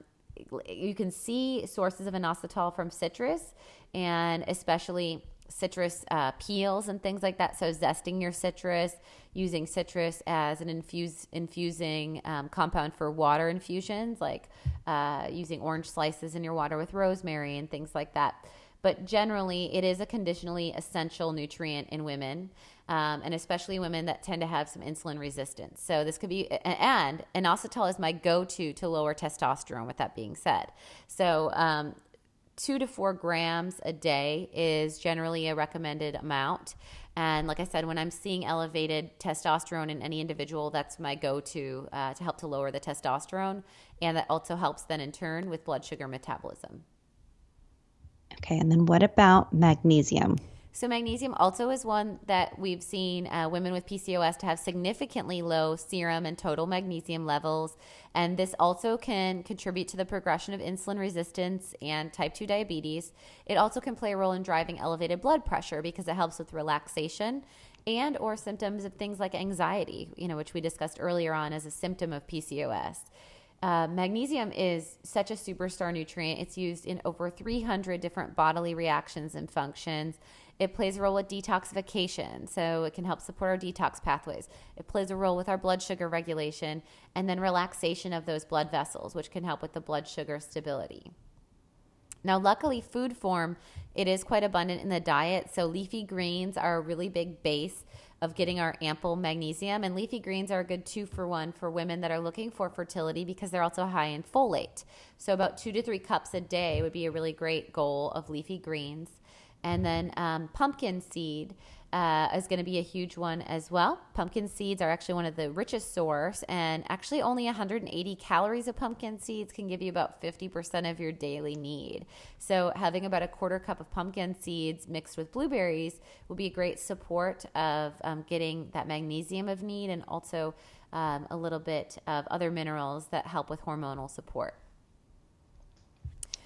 you can see sources of inositol from citrus and especially citrus uh, peels and things like that. So zesting your citrus, using citrus as an infuse infusing um, compound for water infusions, like uh, using orange slices in your water with rosemary and things like that. But generally, it is a conditionally essential nutrient in women, um, and especially women that tend to have some insulin resistance. So this could be, and inositol is my go-to to lower testosterone. With that being said, so um, two to four grams a day is generally a recommended amount. And like I said, when I'm seeing elevated testosterone in any individual, that's my go to uh, to help to lower the testosterone. And that also helps then in turn with blood sugar metabolism. Okay, and then what about magnesium? So, magnesium also is one that we've seen uh, women with PCOS to have significantly low serum and total magnesium levels. And this also can contribute to the progression of insulin resistance and type 2 diabetes. It also can play a role in driving elevated blood pressure because it helps with relaxation and or symptoms of things like anxiety, you know, which we discussed earlier on as a symptom of PCOS. uh, magnesium is such a superstar nutrient. It's used in over 300 different bodily reactions and functions. It plays a role with detoxification, so it can help support our detox pathways. It plays a role with our blood sugar regulation and then relaxation of those blood vessels, which can help with the blood sugar stability. Now, luckily, food form, it is quite abundant in the diet. So, leafy greens are a really big base of getting our ample magnesium. And leafy greens are a good two for one for women that are looking for fertility because they're also high in folate. So, about two to three cups a day would be a really great goal of leafy greens. And then um, pumpkin seed uh, is going to be a huge one as well. Pumpkin seeds are actually one of the richest source, and actually only 180 calories of pumpkin seeds can give you about 50% of your daily need. So having about a quarter cup of pumpkin seeds mixed with blueberries will be a great support of um, getting that magnesium of need and also um, a little bit of other minerals that help with hormonal support.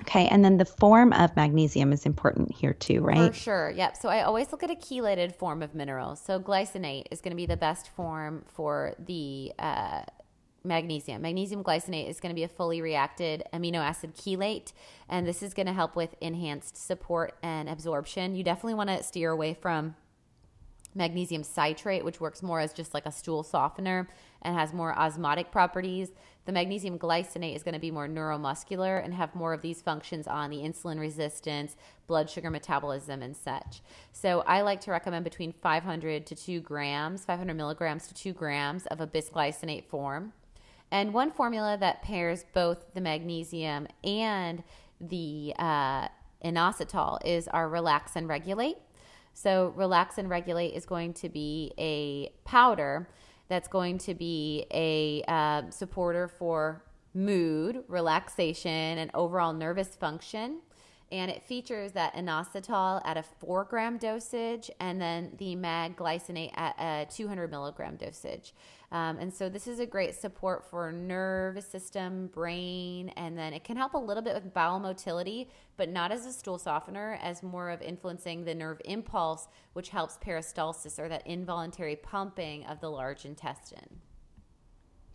Okay, and then the form of magnesium is important here too, right? For sure. Yep. So I always look at a chelated form of minerals. So glycinate is going to be the best form for the uh, magnesium. Magnesium glycinate is going to be a fully reacted amino acid chelate, and this is going to help with enhanced support and absorption. You definitely want to steer away from magnesium citrate, which works more as just like a stool softener and has more osmotic properties. The magnesium glycinate is going to be more neuromuscular and have more of these functions on the insulin resistance, blood sugar metabolism, and such. So I like to recommend between 500 to 2 grams, 500 milligrams to 2 grams of a bisglycinate form. And one formula that pairs both the magnesium and the uh, inositol is our relax and regulate. So, relax and regulate is going to be a powder that's going to be a uh, supporter for mood, relaxation, and overall nervous function. And it features that inositol at a four gram dosage and then the mag glycinate at a 200 milligram dosage. Um, and so this is a great support for nervous system, brain, and then it can help a little bit with bowel motility, but not as a stool softener, as more of influencing the nerve impulse, which helps peristalsis or that involuntary pumping of the large intestine.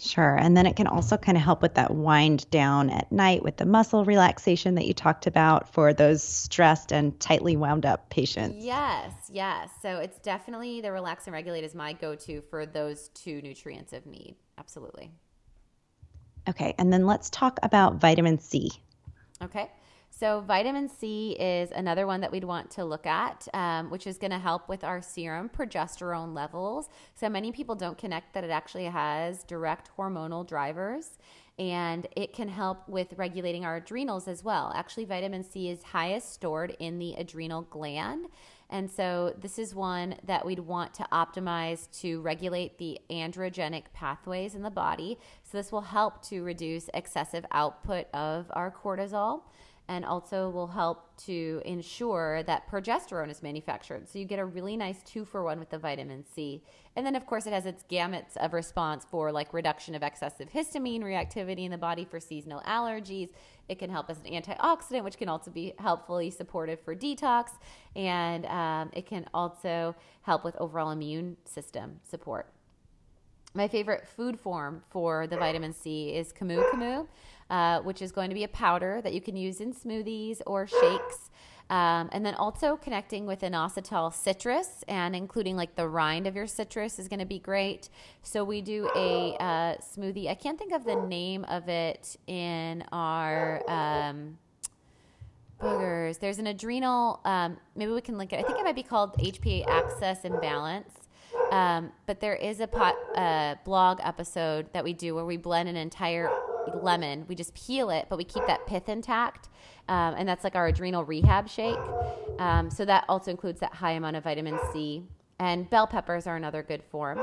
Sure. And then it can also kind of help with that wind down at night with the muscle relaxation that you talked about for those stressed and tightly wound up patients. Yes, yes. So it's definitely the relax and regulate is my go to for those two nutrients of need. Absolutely. Okay. And then let's talk about vitamin C. Okay. So, vitamin C is another one that we'd want to look at, um, which is going to help with our serum progesterone levels. So, many people don't connect that it actually has direct hormonal drivers and it can help with regulating our adrenals as well. Actually, vitamin C is highest stored in the adrenal gland. And so, this is one that we'd want to optimize to regulate the androgenic pathways in the body. So, this will help to reduce excessive output of our cortisol and also will help to ensure that progesterone is manufactured. So you get a really nice two for one with the vitamin C. And then, of course, it has its gamuts of response for like reduction of excessive histamine reactivity in the body for seasonal allergies. It can help as an antioxidant, which can also be helpfully supportive for detox. And um, it can also help with overall immune system support. My favorite food form for the vitamin C is camu camu uh, which is going to be a powder that you can use in smoothies or shakes. Um, and then also connecting with an inositol citrus and including like the rind of your citrus is going to be great. So we do a uh, smoothie. I can't think of the name of it in our. Um, boogers. There's an adrenal. Um, maybe we can link it. I think it might be called HPA Axis Imbalance. Um, but there is a pot, uh, blog episode that we do where we blend an entire lemon. We just peel it, but we keep that pith intact. Um, and that's like our adrenal rehab shake. Um, so that also includes that high amount of vitamin C. And bell peppers are another good form.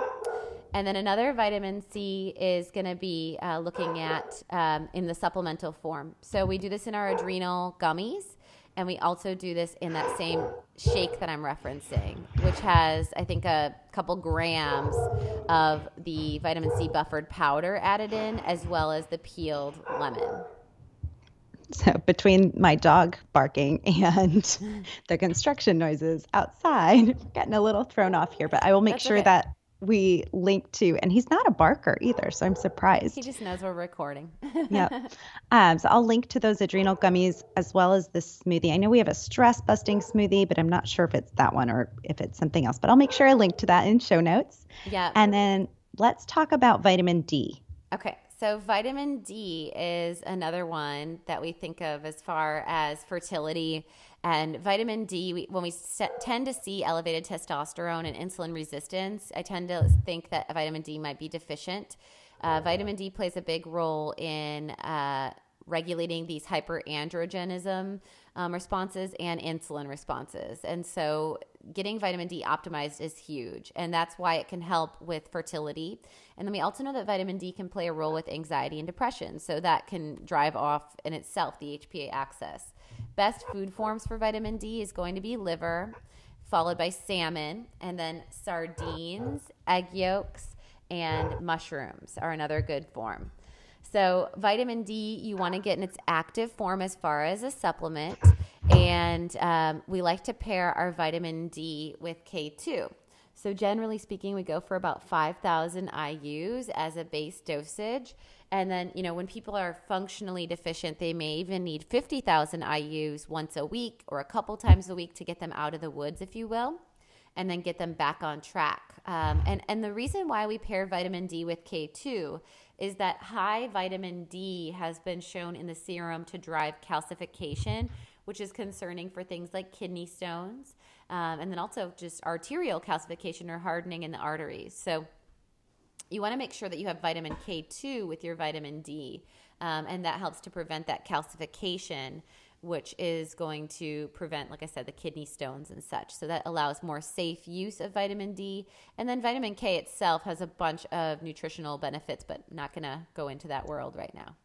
And then another vitamin C is going to be uh, looking at um, in the supplemental form. So we do this in our adrenal gummies. And we also do this in that same shake that I'm referencing, which has, I think, a couple grams of the vitamin C buffered powder added in, as well as the peeled lemon. So, between my dog barking and the construction noises outside, getting a little thrown off here, but I will make That's sure okay. that we link to, and he's not a barker either, so I'm surprised. He just knows we're recording. yep. Um, so I'll link to those adrenal gummies as well as this smoothie. I know we have a stress busting smoothie, but I'm not sure if it's that one or if it's something else. But I'll make sure I link to that in show notes. Yeah. And then let's talk about vitamin D. Okay. So, vitamin D is another one that we think of as far as fertility. And vitamin D, we, when we set, tend to see elevated testosterone and insulin resistance, I tend to think that vitamin D might be deficient. Uh, vitamin D plays a big role in uh, regulating these hyperandrogenism um, responses and insulin responses. And so, getting vitamin D optimized is huge. And that's why it can help with fertility. And then we also know that vitamin D can play a role with anxiety and depression. So, that can drive off in itself the HPA axis. Best food forms for vitamin D is going to be liver, followed by salmon, and then sardines, egg yolks, and mushrooms are another good form. So, vitamin D, you want to get in its active form as far as a supplement. And um, we like to pair our vitamin D with K2. So, generally speaking, we go for about 5,000 IUs as a base dosage. And then, you know, when people are functionally deficient, they may even need 50,000 IUs once a week or a couple times a week to get them out of the woods, if you will, and then get them back on track. Um, and, and the reason why we pair vitamin D with K2 is that high vitamin D has been shown in the serum to drive calcification, which is concerning for things like kidney stones, um, and then also just arterial calcification or hardening in the arteries. So you want to make sure that you have vitamin K2 with your vitamin D, um, and that helps to prevent that calcification which is going to prevent, like I said, the kidney stones and such. So that allows more safe use of vitamin D. And then vitamin K itself has a bunch of nutritional benefits, but not going to go into that world right now.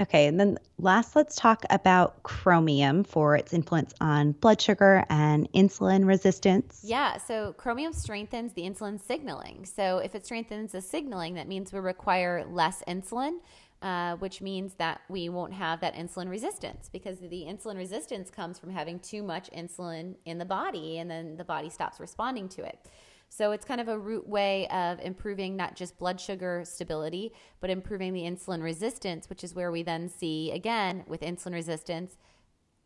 Okay, and then last, let's talk about chromium for its influence on blood sugar and insulin resistance. Yeah, so chromium strengthens the insulin signaling. So if it strengthens the signaling, that means we require less insulin, uh, which means that we won't have that insulin resistance because the insulin resistance comes from having too much insulin in the body and then the body stops responding to it. So it's kind of a root way of improving not just blood sugar stability, but improving the insulin resistance, which is where we then see, again, with insulin resistance,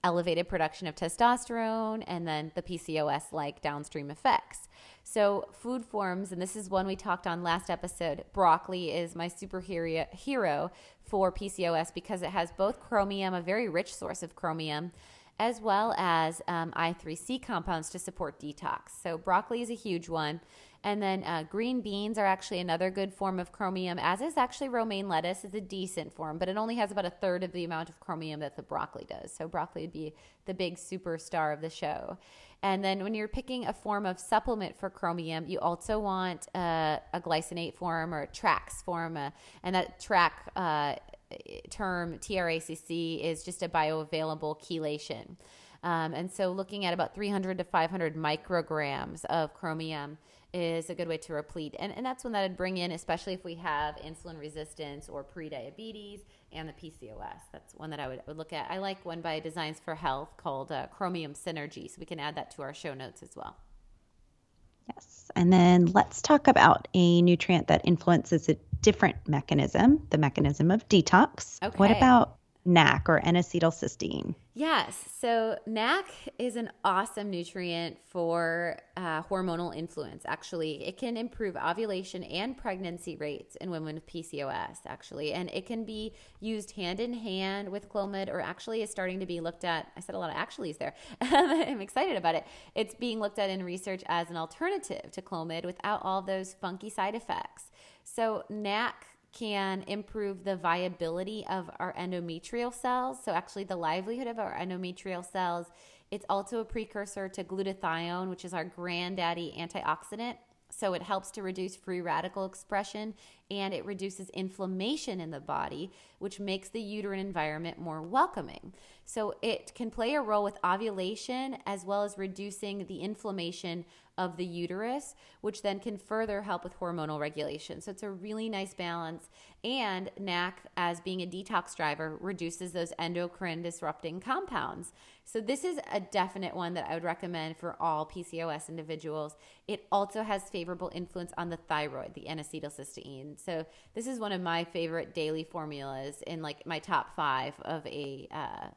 elevated production of testosterone and then the PCOS like downstream effects. So, food forms, and this is one we talked on last episode. Broccoli is my superhero hero for PCOS because it has both chromium, a very rich source of chromium, as well as um, I3C compounds to support detox. So, broccoli is a huge one. And then uh, green beans are actually another good form of chromium, as is actually romaine lettuce is a decent form, but it only has about a third of the amount of chromium that the broccoli does. So broccoli would be the big superstar of the show. And then when you're picking a form of supplement for chromium, you also want uh, a glycinate form or a TRAACS form, uh, and that track uh, term TRAACS is just a bioavailable chelation. Um, and so looking at about 300 to 500 micrograms of chromium is a good way to replete. And, and that's when that I'd bring in, especially if we have insulin resistance or prediabetes and the PCOS. That's one that I would, would look at. I like one by Designs for Health called uh, Chromium Synergy. So we can add that to our show notes as well. Yes. And then let's talk about a nutrient that influences a different mechanism, the mechanism of detox. Okay. What about NAC or N acetylcysteine? Yes. So, NAC is an awesome nutrient for uh, hormonal influence. Actually, it can improve ovulation and pregnancy rates in women with PCOS, actually. And it can be used hand in hand with Clomid, or actually is starting to be looked at. I said a lot of actuallys there. I'm excited about it. It's being looked at in research as an alternative to Clomid without all those funky side effects. So, NAC can improve the viability of our endometrial cells. So, actually, the livelihood of our endometrial cells. It's also a precursor to glutathione, which is our granddaddy antioxidant. So, it helps to reduce free radical expression and it reduces inflammation in the body, which makes the uterine environment more welcoming. So it can play a role with ovulation as well as reducing the inflammation of the uterus, which then can further help with hormonal regulation. So it's a really nice balance. And NAC, as being a detox driver, reduces those endocrine disrupting compounds. So this is a definite one that I would recommend for all PCOS individuals. It also has favorable influence on the thyroid, the N-acetylcysteine. So this is one of my favorite daily formulas in like my top five of a, uh,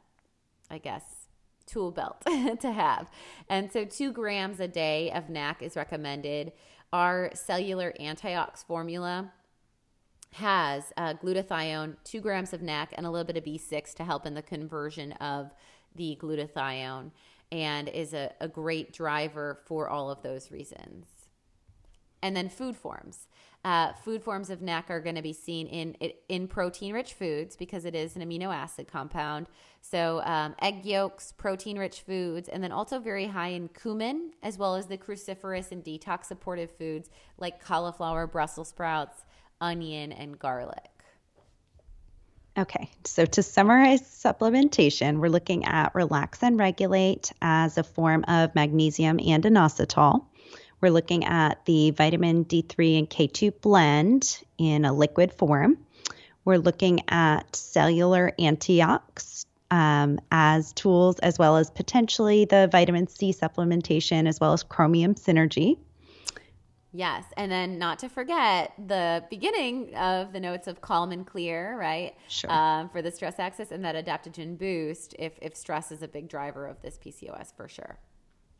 I guess, tool belt to have. And so, two grams a day of NAC is recommended. Our cellular antiox formula has uh, glutathione, two grams of NAC, and a little bit of B6 to help in the conversion of the glutathione and is a, a great driver for all of those reasons. And then food forms. Uh, food forms of NAC are going to be seen in in protein rich foods because it is an amino acid compound. So um, egg yolks, protein rich foods, and then also very high in cumin as well as the cruciferous and detox supportive foods like cauliflower, Brussels sprouts, onion, and garlic. Okay, so to summarize supplementation, we're looking at relax and regulate as a form of magnesium and inositol. We're looking at the vitamin D3 and K2 blend in a liquid form. We're looking at cellular antiox um, as tools, as well as potentially the vitamin C supplementation, as well as chromium synergy. Yes. And then not to forget the beginning of the notes of calm and clear, right? Sure. Um, for the stress axis and that adaptogen boost if, if stress is a big driver of this PCOS for sure.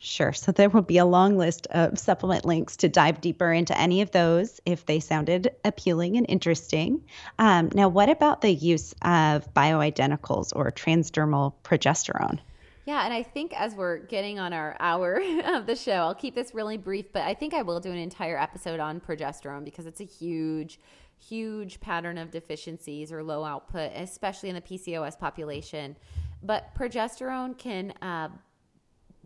Sure. So there will be a long list of supplement links to dive deeper into any of those if they sounded appealing and interesting. Um, now, what about the use of bioidenticals or transdermal progesterone? Yeah, and I think as we're getting on our hour of the show, I'll keep this really brief, but I think I will do an entire episode on progesterone because it's a huge, huge pattern of deficiencies or low output, especially in the PCOS population. But progesterone can uh,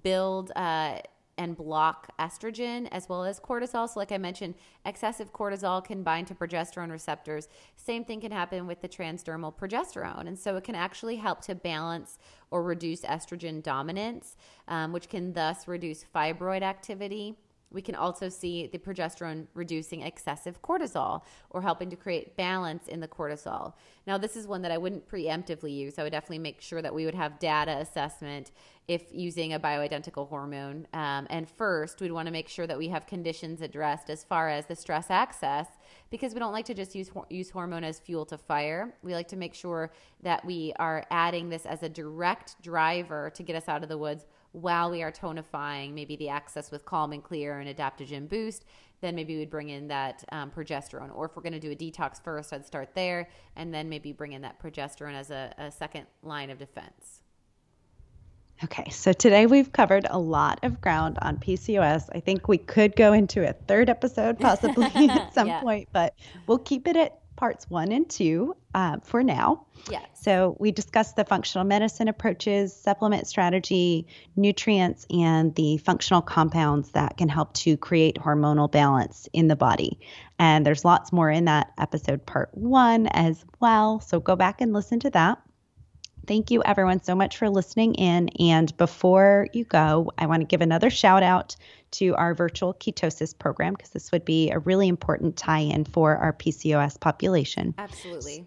build uh, and block estrogen as well as cortisol. So, like I mentioned, excessive cortisol can bind to progesterone receptors. Same thing can happen with the transdermal progesterone. And so, it can actually help to balance or reduce estrogen dominance, um, which can thus reduce fibroid activity we can also see the progesterone reducing excessive cortisol or helping to create balance in the cortisol. Now, this is one that I wouldn't preemptively use. I would definitely make sure that we would have data assessment if using a bioidentical hormone. Um, and first, we'd want to make sure that we have conditions addressed as far as the stress axis, because we don't like to just use, use hormone as fuel to fire. We like to make sure that we are adding this as a direct driver to get us out of the woods while we are tonifying maybe the axis with calm and clear and adaptogen boost then maybe we'd bring in that um, progesterone or if we're going to do a detox first i'd start there and then maybe bring in that progesterone as a, a second line of defense Okay, so today we've covered a lot of ground on PCOS. I think we could go into a third episode possibly at some yeah. point, but we'll keep it at parts one and two uh, for now. Yeah. So we discussed the functional medicine approaches, supplement strategy, nutrients, and the functional compounds that can help to create hormonal balance in the body. And there's lots more in that episode, part one, as well. So go back and listen to that. Thank you, everyone, so much for listening in. And before you go, I want to give another shout out to our virtual ketosis program because this would be a really important tie in for our PCOS population. Absolutely.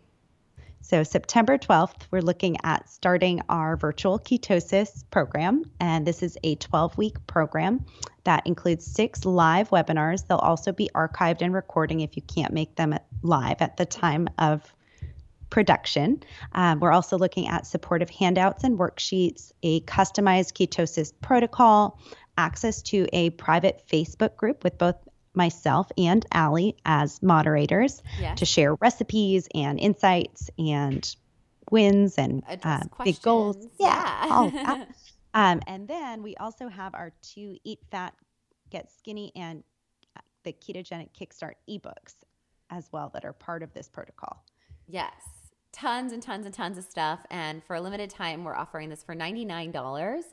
So, September 12th, we're looking at starting our virtual ketosis program. And this is a 12 week program that includes six live webinars. They'll also be archived and recording if you can't make them live at the time of production. Um, we're also looking at supportive handouts and worksheets, a customized ketosis protocol, access to a private Facebook group with both myself and Ali as moderators yes. to share recipes and insights and wins and uh, big goals. Yeah. all that. Um, and then we also have our two Eat Fat, Get Skinny, and uh, the Ketogenic Kickstart ebooks as well that are part of this protocol. Yes. Tons and tons and tons of stuff. And for a limited time, we're offering this for $99.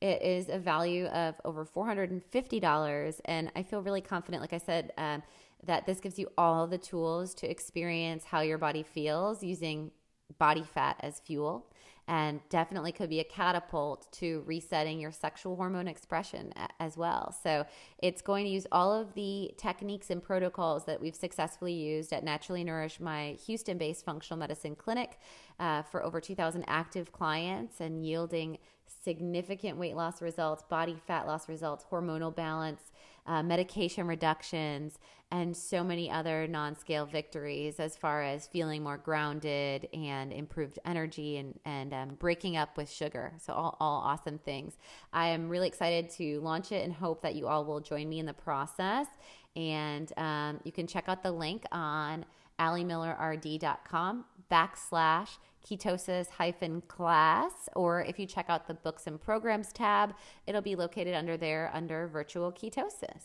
It is a value of over $450. And I feel really confident, like I said, um, that this gives you all the tools to experience how your body feels using body fat as fuel and definitely could be a catapult to resetting your sexual hormone expression as well. So, it's going to use all of the techniques and protocols that we've successfully used at Naturally Nourish, my Houston based functional medicine clinic, uh, for over 2,000 active clients and yielding significant weight loss results, body fat loss results, hormonal balance, uh, medication reductions, and so many other non scale victories as far as feeling more grounded and improved energy and, and um, breaking up with sugar. So, all, all awesome things. I am really excited to launch it and hope that you all will join me in the process. And um, you can check out the link on alimillerrd.com backslash ketosis hyphen class, or if you check out the books and programs tab, it'll be located under there under virtual ketosis.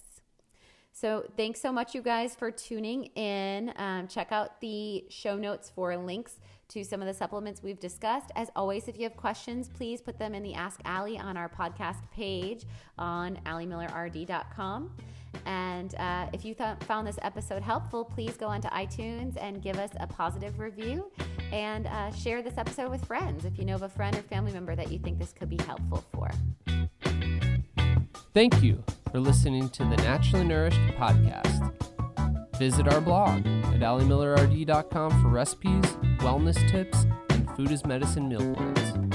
So, thanks so much, you guys, for tuning in. Um, check out the show notes for links to some of the supplements we've discussed. As always, if you have questions, please put them in the Ask Ali on our podcast page on alimillerrd.com. And uh, if you th- found this episode helpful, please go onto iTunes and give us a positive review and uh, share this episode with friends if you know of a friend or family member that you think this could be helpful for. Thank you for listening to the Naturally Nourished podcast. Visit our blog at alimillerrd.com for recipes, wellness tips, and food as medicine meal plans.